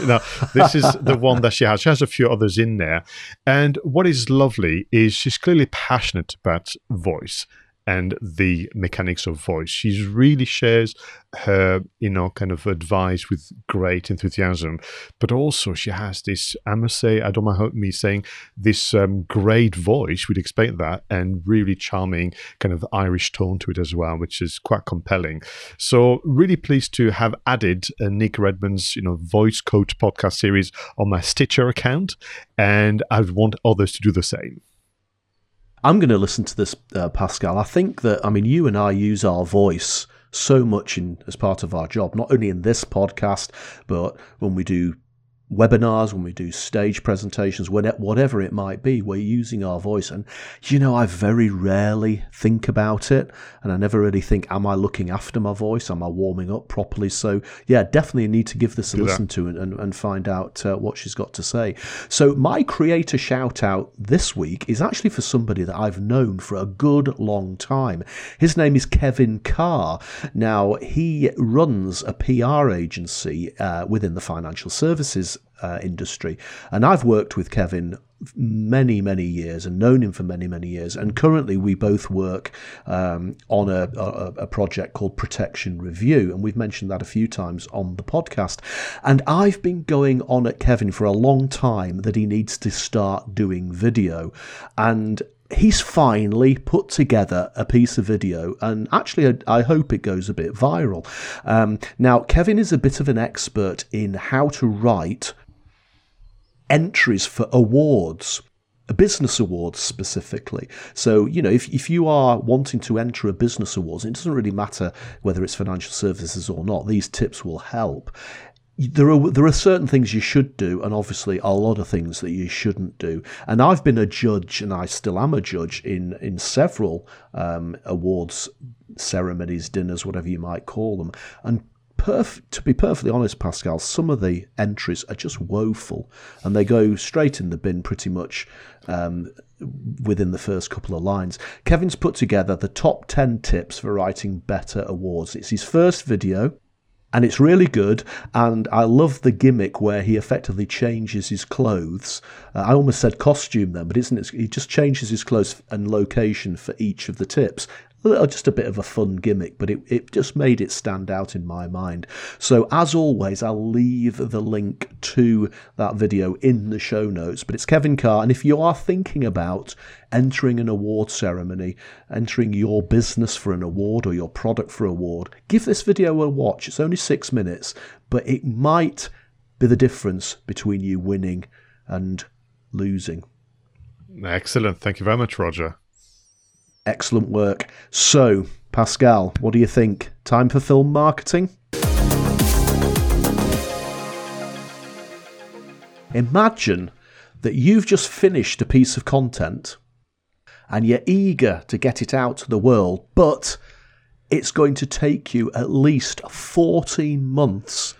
this is the one that she has. She has a few others in there. And what is lovely is she's clearly passionate about voice and the mechanics of voice. She really shares her, you know, kind of advice with great enthusiasm, but also she has this, I must say, I don't mind how me saying, this um, great voice, we'd expect that, and really charming kind of Irish tone to it as well, which is quite compelling. So really pleased to have added uh, Nick Redmond's, you know, voice coach podcast series on my Stitcher account, and I would want others to do the same. I'm going to listen to this, uh, Pascal. I think that, I mean, you and I use our voice so much in as part of our job, not only in this podcast, but when we do webinars, when we do stage presentations, whatever it might be, we're using our voice. And, you know, I very rarely think about it. And I never really think, am I looking after my voice? Am I warming up properly? So, yeah, definitely need to give this a do listen that. to and, and, and, find out uh, what she's got to say. So, my creator shout out this week is actually for somebody that I've known for a good long time. His name is Kevin Carr. Now, he runs a PR agency uh, within the financial services uh, industry. And I've worked with Kevin many, many years and known him for many, many years. And currently, we both work um, on a, a, a, project called Protection Review. And we've mentioned that a few times on the podcast. And I've been going on at Kevin for a long time that he needs to start doing video. And he's finally put together a piece of video, and actually, I hope it goes a bit viral. Um, now, Kevin is a bit of an expert in how to write entries for awards business awards specifically. So, you know, if, if you are wanting to enter a business awards, it doesn't really matter whether it's financial services or not, these tips will help. There are there are certain things you should do, and obviously a lot of things that you shouldn't do. And I've been a judge, and I still am a judge in in several um, awards ceremonies, dinners, whatever you might call them. And perf- to be perfectly honest, Pascal, some of the entries are just woeful, and they go straight in the bin pretty much um, within the first couple of lines. Kevin's put together the top 10 tips for writing better awards. It's his first video. And it's really good, and I love the gimmick where he effectively changes his clothes. Uh, I almost said costume then, but isn't it? He just changes his clothes and location for each of the tips, just a bit of a fun gimmick, but it, it just made it stand out in my mind. So, as always, I'll leave the link to that video in the show notes. But it's Kevin Carr, and if you are thinking about entering an award ceremony, entering your business for an award or your product for an award, give this video a watch. It's only six minutes, but it might be the difference between you winning and losing. Excellent. Thank you very much, Roger. Excellent work. So, Pascal, what do you think? Time for film marketing? Imagine that you've just finished a piece of content and you're eager to get it out to the world, but it's going to take you at least 14 months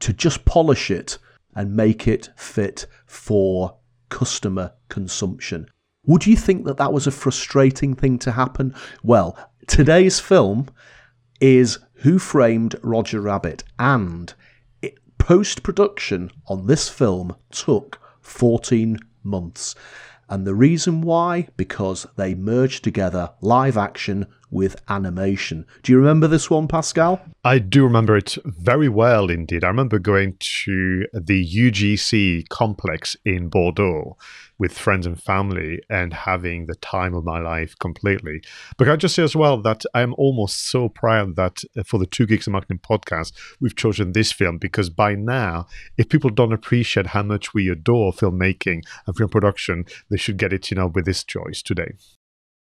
to just polish it and make it fit for customer consumption. Would you think that that was a frustrating thing to happen? Well, today's film is Who Framed Roger Rabbit, and post production on this film took 14 months. And the reason why? Because they merged together live action with animation. Do you remember this one, Pascal? I do remember it very well indeed. I remember going to the UGC complex in Bordeaux with friends and family and having the time of my life completely. But I just say as well that I'm almost so proud that uh, for the Two Geeks and Marketing podcast, we've chosen this film because by now, if people don't appreciate how much we adore filmmaking and film production, they should get it, you know, with this choice today.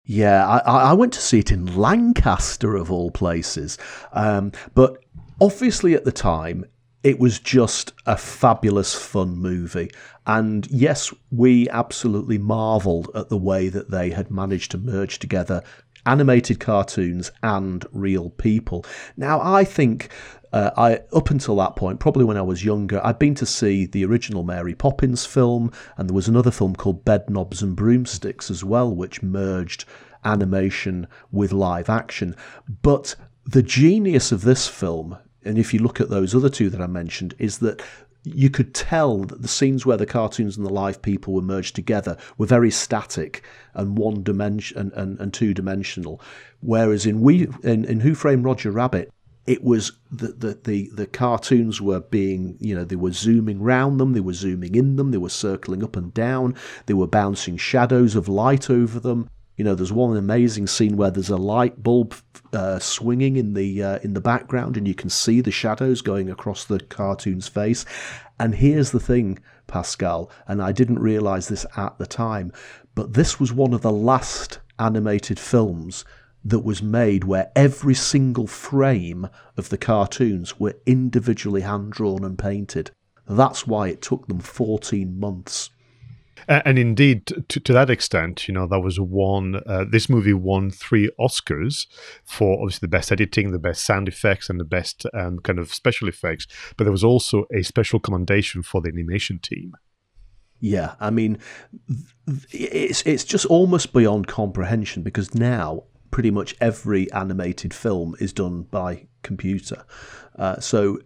Yeah, I, I went to see it in Lancaster of all places. Um, but obviously at the time, it was just a fabulous, fun movie. And yes, we absolutely marvelled at the way that they had managed to merge together animated cartoons and real people. Now, I think uh, I up until that point, probably when I was younger, I'd been to see the original Mary Poppins film, and there was another film called Bedknobs and Broomsticks as well, which merged animation with live action. But the genius of this film and if you look at those other two that I mentioned, is that you could tell that the scenes where the cartoons and the live people were merged together were very static and one dimension and, and, and two dimensional. Whereas in we in, in Who Framed Roger Rabbit, it was the, the, the, the cartoons were being, you know, they were zooming round them, they were zooming in them, they were circling up and down, they were bouncing shadows of light over them. You know, there's one amazing scene where there's a light bulb uh, swinging in the uh, in the background, and you can see the shadows going across the cartoon's face. And here's the thing, Pascal, and I didn't realize this at the time, but this was one of the last animated films that was made where every single frame of the cartoons were individually hand drawn and painted. That's why it took them 14 months. And indeed, to, to that extent, you know, that was one. Uh, this movie won three Oscars for obviously the best editing, the best sound effects, and the best um, kind of special effects. But there was also a special commendation for the animation team. Yeah, I mean, it's it's just almost beyond comprehension because now pretty much every animated film is done by computer. Uh, so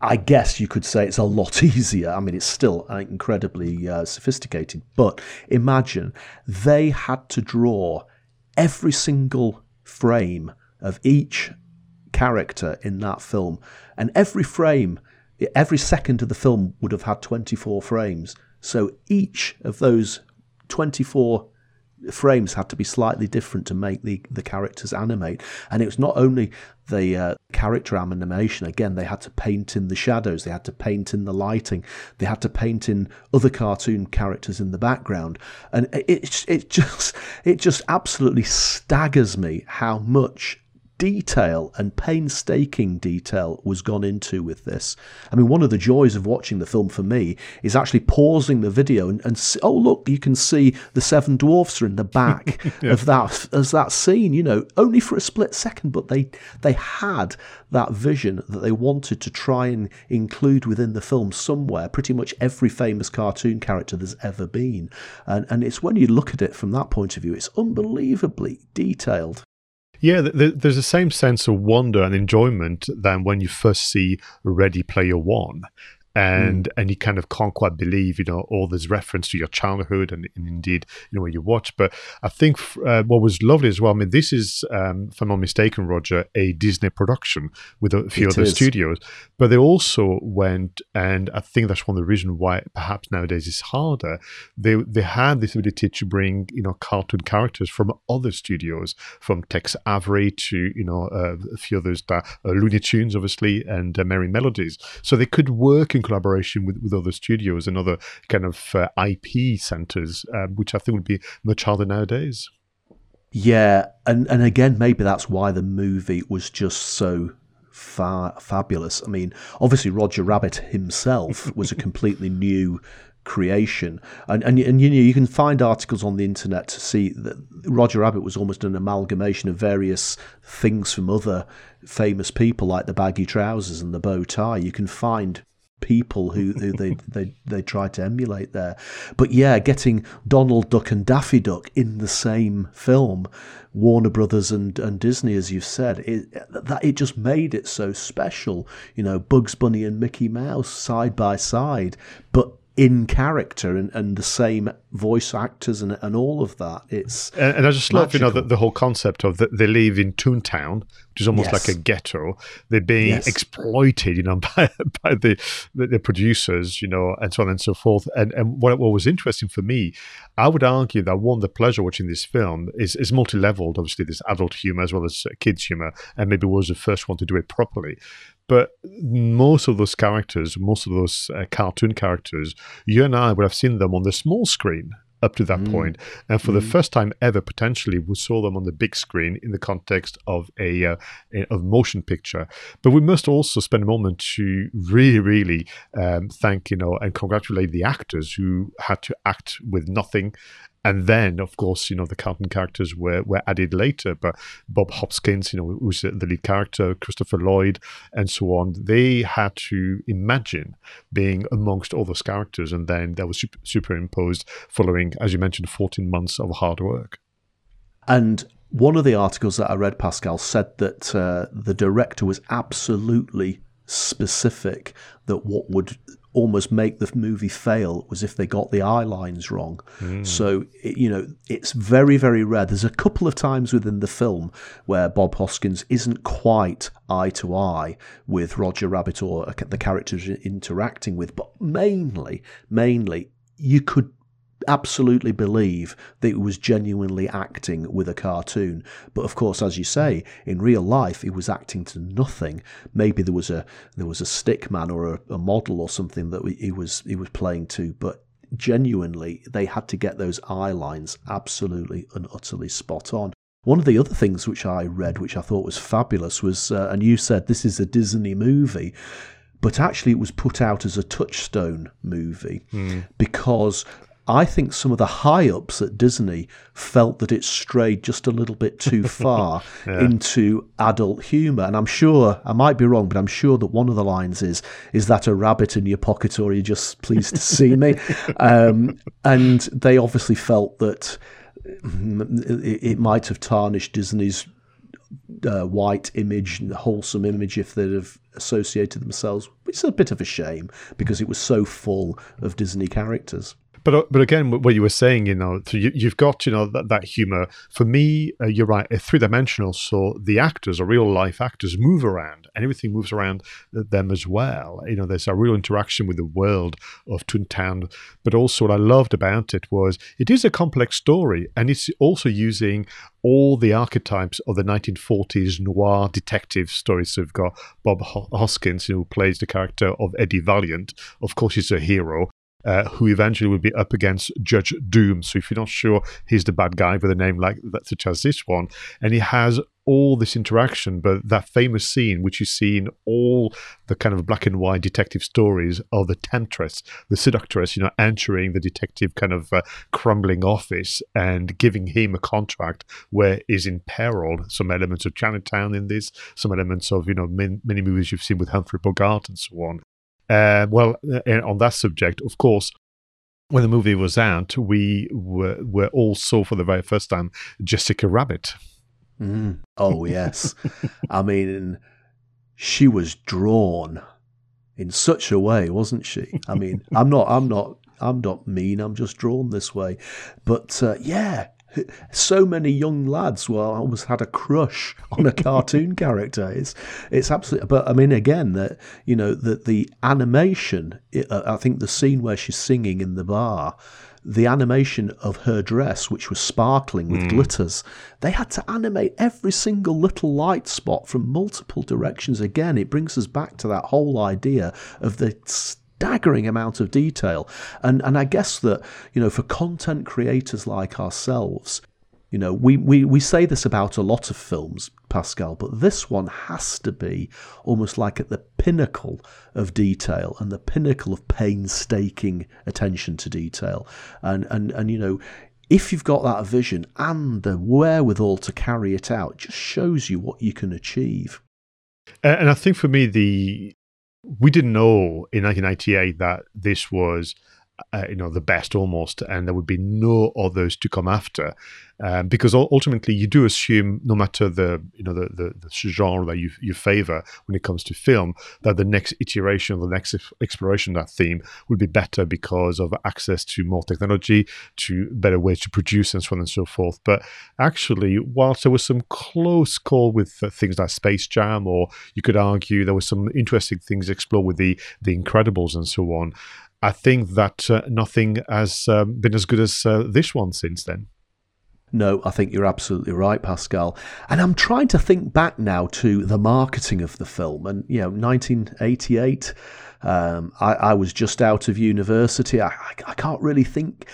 I guess you could say it's a lot easier. I mean, it's still incredibly uh, sophisticated, but imagine they had to draw every single frame of each character in that film, and every frame, every second of the film would have had 24 frames. So each of those 24 frames had to be slightly different to make the, the characters animate. And it was not only the uh, character animation, again, they had to paint in the shadows, they had to paint in the lighting, they had to paint in other cartoon characters in the background. And it, it, just, it just absolutely staggers me how much detail and painstaking detail was gone into with this. I mean, one of the joys of watching the film for me is actually pausing the video and, and see, oh look, you can see the seven dwarfs are in the back yeah. of that as that scene. You know, only for a split second, but they they had that vision that they wanted to try and include within the film somewhere. Pretty much every famous cartoon character there's ever been, and and it's when you look at it from that point of view, it's unbelievably detailed. Yeah, there's the same sense of wonder and enjoyment than when you first see Ready Player One and mm. and you kind of can't quite believe you know all this reference to your childhood and, and indeed you know when you watch but i think uh, what was lovely as well i mean this is um, if i'm not mistaken roger a disney production with a few it other is. studios but they also went and i think that's one of the reasons why perhaps nowadays it's harder they they had this ability to bring you know cartoon characters from other studios from tex avery to you know uh, a few others that uh, looney tunes obviously and uh, merrie melodies so they could work in collaboration with, with other studios and other kind of uh, IP centers, um, which I think would be much harder nowadays. Yeah, and and again, maybe that's why the movie was just so far fabulous. I mean, obviously Roger Rabbit himself was a completely new creation. And, and, and you know, you can find articles on the internet to see that Roger Rabbit was almost an amalgamation of various things from other famous people, like the baggy trousers and the bow tie. You can find people who, who they, they they try to emulate there. But yeah, getting Donald Duck and Daffy Duck in the same film, Warner Brothers and, and Disney, as you've said, it, that it just made it so special. You know, Bugs Bunny and Mickey Mouse side by side, but in character and, and the same voice actors and, and all of that. It's and, and I just magical. love you know the, the, whole concept of that they live in Toontown, which is almost yes. like a ghetto. They're being yes. exploited, you know, by, by the, the, the producers, you know, and so on and so forth. And and what what was interesting for me, I would argue that one the pleasure watching this film is is multi leveled. Obviously, there's adult humor as well as kids humor, and maybe was the first one to do it properly. But most of those characters, most of those uh, cartoon characters, you and I would have seen them on the small screen up to that mm. point. and for mm. the first time ever, potentially, we saw them on the big screen in the context of a uh, of motion picture. But we must also spend a moment to really, really um, thank you know and congratulate the actors who had to act with nothing and then of course you know the cartoon characters were, were added later but bob hoskins you know who's the lead character christopher lloyd and so on they had to imagine being amongst all those characters and then that was super, superimposed following as you mentioned 14 months of hard work. And one of the articles that I read, Pascal, said that uh, the director was absolutely specific that what would almost make the movie fail was if they got the eye lines wrong. Mm. So, it, you know, it's very, very rare. There's a couple of times within the film where Bob Hoskins isn't quite eye to eye with Roger Rabbit or the characters interacting with, but mainly, mainly, you could absolutely believe that he was genuinely acting with a cartoon. But of course, as you say, in real life, he was acting to nothing. Maybe there was a there was a stick man or a, a model or something that he was he was playing to, but genuinely they had to get those eye lines absolutely and utterly spot on. One of the other things which I read, which I thought was fabulous, was, uh, and you said this is a Disney movie, but actually it was put out as a touchstone movie because I think some of the high ups at Disney felt that it strayed just a little bit too far into adult humour. And I'm sure, I might be wrong, but I'm sure that one of the lines is, Is that a rabbit in your pocket or are you just pleased to see me? Um, and they obviously felt that it, it might have tarnished Disney's uh, white image, and wholesome image, if they'd have associated themselves. It's a bit of a shame because it was so full of Disney characters. But uh, but again, what you were saying, you know, you, you've got you know that, that humor. For me, uh, you're right, three dimensional. So the actors, or real life actors, move around, and everything moves around them as well. You know, there's a real interaction with the world of Toontown. But also, what I loved about it was it is a complex story, and it's also using all the archetypes of the 1940s noir detective stories. So we've got Bob Hoskins, who plays the character of Eddie Valiant. Of course, he's a hero. Uh, who eventually will be up against Judge Doom. So if you're not sure he's the bad guy with a name like that, such as this one, and he has all this interaction, but that famous scene which you see in all the kind of black and white detective stories of the temptress, the seductress, you know, entering the detective kind of uh, crumbling office and giving him a contract where is in peril. Some elements of Chinatown in this, some elements of you know many, many movies you've seen with Humphrey Bogart and so on. Uh, well, uh, on that subject, of course, when the movie was out, we were, were all saw for the very first time Jessica Rabbit. Mm. Oh, yes. I mean, she was drawn in such a way, wasn't she? I mean, I'm not, I'm not, I'm not mean. I'm just drawn this way. But uh, yeah, so many young lads well almost had a crush on a cartoon character it's it's absolutely but i mean again that you know that the animation uh, i think the scene where she's singing in the bar the animation of her dress, which was sparkling with mm. glitters, they had to animate every single little light spot from multiple directions. Again, it brings us back to that whole idea of the staggering amount of detail. And and I guess that, you know, for content creators like ourselves, you know, we, we, we say this about a lot of films, Pascal, but this one has to be almost like at the pinnacle of detail and the pinnacle of painstaking attention to detail. And and, and you know, if you've got that vision and the wherewithal to carry it out, it just shows you what you can achieve. And I think for me, the we didn't know in 1998 that this was uh, you know the best almost and there would be no others to come after. Um, because ultimately you do assume no matter the you know the, the, the, genre that you, you favor when it comes to film that the next iteration the next exploration of that theme will be better because of access to more technology to better ways to produce and so on and so forth. But actually whilst there was some close call with uh, things like space jam or you could argue there was some interesting things explored with the the incredibles and so on I think that uh, nothing has um, been as good as uh, this one since then. No, I think you're absolutely right, Pascal. And I'm trying to think back now to the marketing of the film. And, you know, 1988, um, I, I, was just out of university. I, I, I can't really think.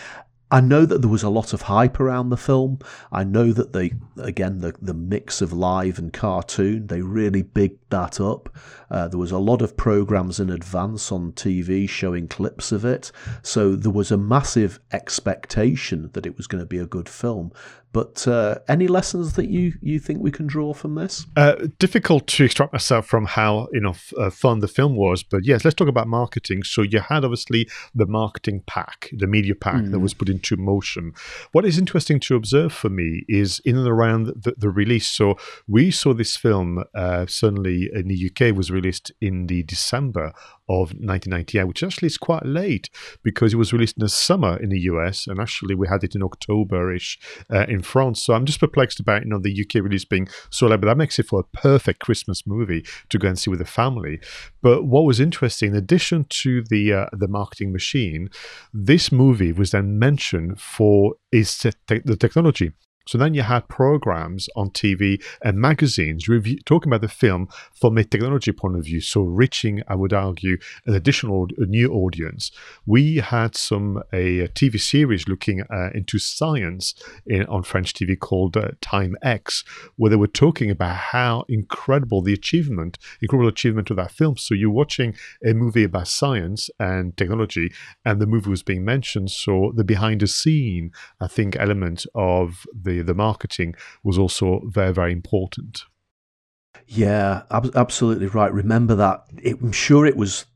I know that there was a lot of hype around the film. I know that they, again, the, the mix of live and cartoon, they really bigged that up. Uh, there was a lot of programs in advance on TV showing clips of it. So there was a massive expectation that it was going to be a good film. But uh, any lessons that you, you think we can draw from this? Uh, difficult to extract myself from how you know f- uh, fun the film was, but yes, let's talk about marketing. So you had obviously the marketing pack, the media pack mm. that was put into motion. What is interesting to observe for me is in and around the, the release. So we saw this film uh, certainly in the UK was released in the December of 1998, which actually is quite late because it was released in the summer in the US, and actually we had it in October-ish uh, in France. So I'm just perplexed about you know the UK release being so late, but that makes it for a perfect Christmas movie to go and see with the family. But what was interesting, in addition to the uh, the marketing machine, this movie was then mentioned for its te- the technology So then you had programs on TV and magazines review, talking about the film from a technology point of view. So reaching, I would argue, an additional a new audience. We had some a, TV series looking uh, into science in, on French TV called uh, Time X, where they were talking about how incredible the achievement, incredible achievement of that film. So you're watching a movie about science and technology, and the movie was being mentioned. So the behind the scene, I think, element of the the marketing was also very very important. Yeah, ab- absolutely right. Remember that. It, I'm sure it was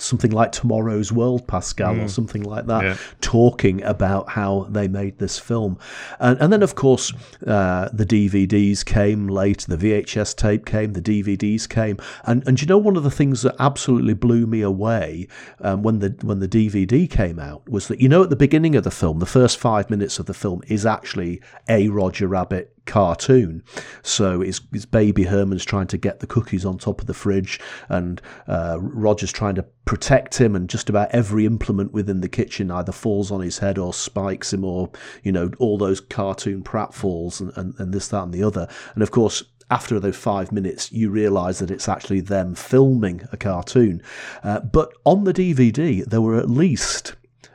something like Tomorrow's World, Pascal, mm. or something like that, yeah. talking about how they made this film. And, and then, of course, uh, the DVDs came late, the VHS tape came, the DVDs came. And, and you know, one of the things that absolutely blew me away um, when, the, when the DVD came out was that, you know, at the beginning of the film, the first five minutes of the film is actually a Roger Rabbit cartoon. So it's, it's, baby Herman's trying to get the cookies on top of the fridge, and uh, Roger's trying to protect him, and just about every implement within the kitchen either falls on his head or spikes him, or you know all those cartoon pratfalls and, and, and this, that, and the other. And of course, after those five minutes, you realise that it's actually them filming a cartoon. Uh, but on the DVD, there were at least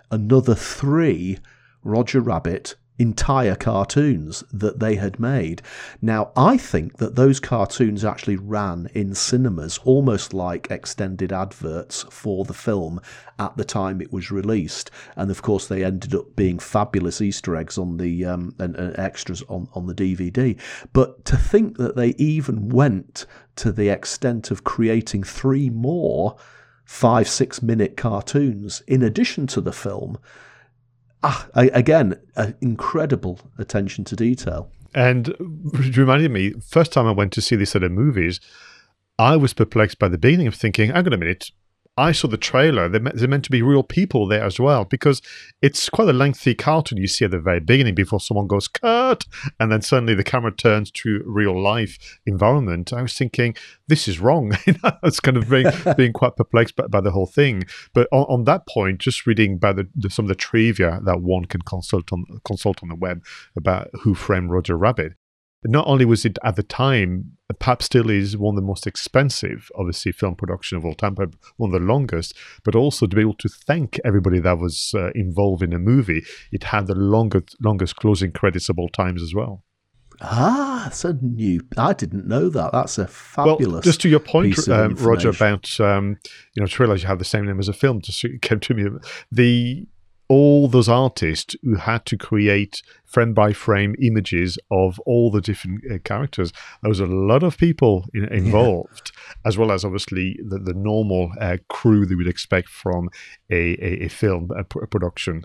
another three Roger Rabbit entire cartoons that they had made. Now, I think that those cartoons actually ran in cinemas almost like extended adverts for the film at the time it was released. And of course, they ended up being fabulous Easter eggs on the um, and, and extras on, on the DVD. But to think that they even went to the extent of creating three more five, six minute cartoons in addition to the film ah, again, incredible attention to detail. And it reminded me, first time I went to see this at the movies, I was perplexed by the beginning of thinking, hang on a minute, I saw the trailer. They're, they're meant to be real people there as well because it's quite a lengthy cartoon you see at the very beginning before someone goes cut, and then suddenly the camera turns to real life environment. I was thinking this is wrong. I was kind of being, being quite perplexed by, by, the whole thing. But on, on that point, just reading about the, the, some of the trivia that one can consult on consult on the web about who framed Roger Rabbit, not only was it at the time, perhaps still is one of the most expensive, obviously, film production of all time, but one of the longest, but also to be able to thank everybody that was uh, involved in the movie, it had the longest, longest closing credits of all times as well. Ah, that's a new. I didn't know that. That's a fabulous. Well, just to your point, um, Roger, about um, you know, to realise you have the same name as a film. Just came to me. The all those artists who had to create frame by frame images of all the different uh, characters. There was a lot of people in, involved, yeah. as well as obviously the, the normal uh, crew that we'd expect from a, a, a film a, a production.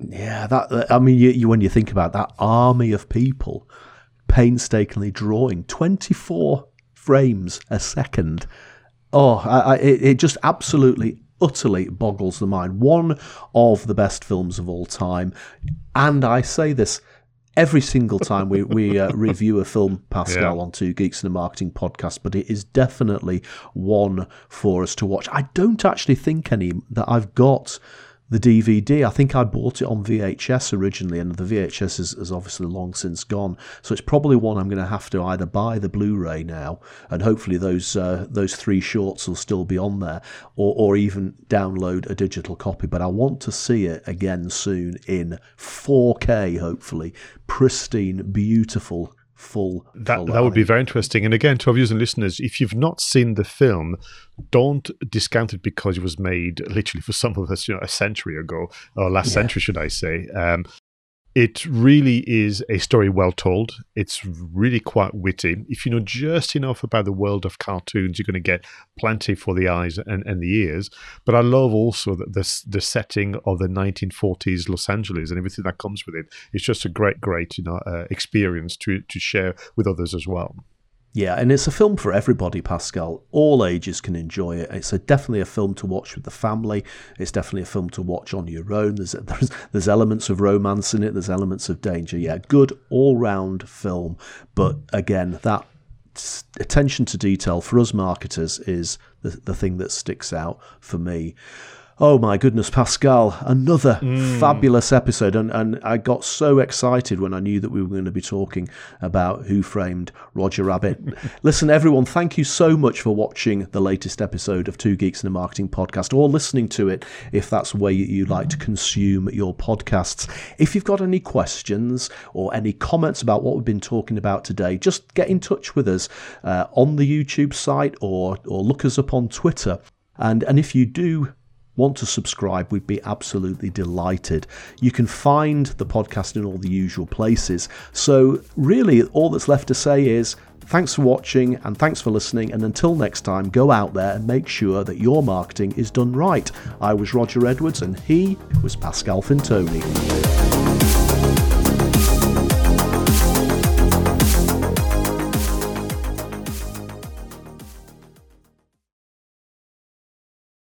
Yeah, that I mean, you, you, when you think about that army of people painstakingly drawing twenty four frames a second. Oh, I, I, it, it just absolutely utterly boggles the mind. One of the best films of all time. And I say this every single time we, we uh, review a film, Pascal, yeah. on Two Geeks and a Marketing podcast, but it is definitely one for us to watch. I don't actually think any that I've got the DVD. I think I bought it on VHS originally, and the VHS is, is obviously long since gone. So it's probably one I'm going to have to either buy the Blu-ray now, and hopefully those uh, those three shorts will still be on there, or or even download a digital copy. But I want to see it again soon in 4K, hopefully pristine, beautiful full. That that would be very interesting. And again, to our viewers and listeners, if you've not seen the film, don't discount it because it was made literally for some of us, you know, a century ago or last yeah. century, should I say? Um, it really is a story well told. It's really quite witty. If you know just enough about the world of cartoons, you're going to get plenty for the eyes and, and the ears. But I love also the, the, the setting of the 1940s Los Angeles and everything that comes with it. It's just a great, great you know uh, experience to to share with others as well. Yeah, and it's a film for everybody, Pascal. All ages can enjoy it. It's a, definitely a film to watch with the family. It's definitely a film to watch on your own. There's, there's there's elements of romance in it. There's elements of danger. Yeah, good all round film. But again, that attention to detail for us marketers is the, the thing that sticks out for me. Oh my goodness, Pascal, another mm. fabulous episode. And, and I got so excited when I knew that we were going to be talking about Who Framed Roger Rabbit. Listen, everyone, thank you so much for watching the latest episode of Two Geeks in a Marketing podcast or listening to it if that's the way you like to consume your podcasts. If you've got any questions or any comments about what we've been talking about today, just get in touch with us uh, on the YouTube site or, or look us up on Twitter. And, and if you do want to subscribe, we'd be absolutely delighted. You can find the podcast in all the usual places. So, really, all that's left to say is thanks for watching and thanks for listening. And until next time, go out there and make sure that your marketing is done right. I was Roger Edwards, and he was Pascal Fintoni.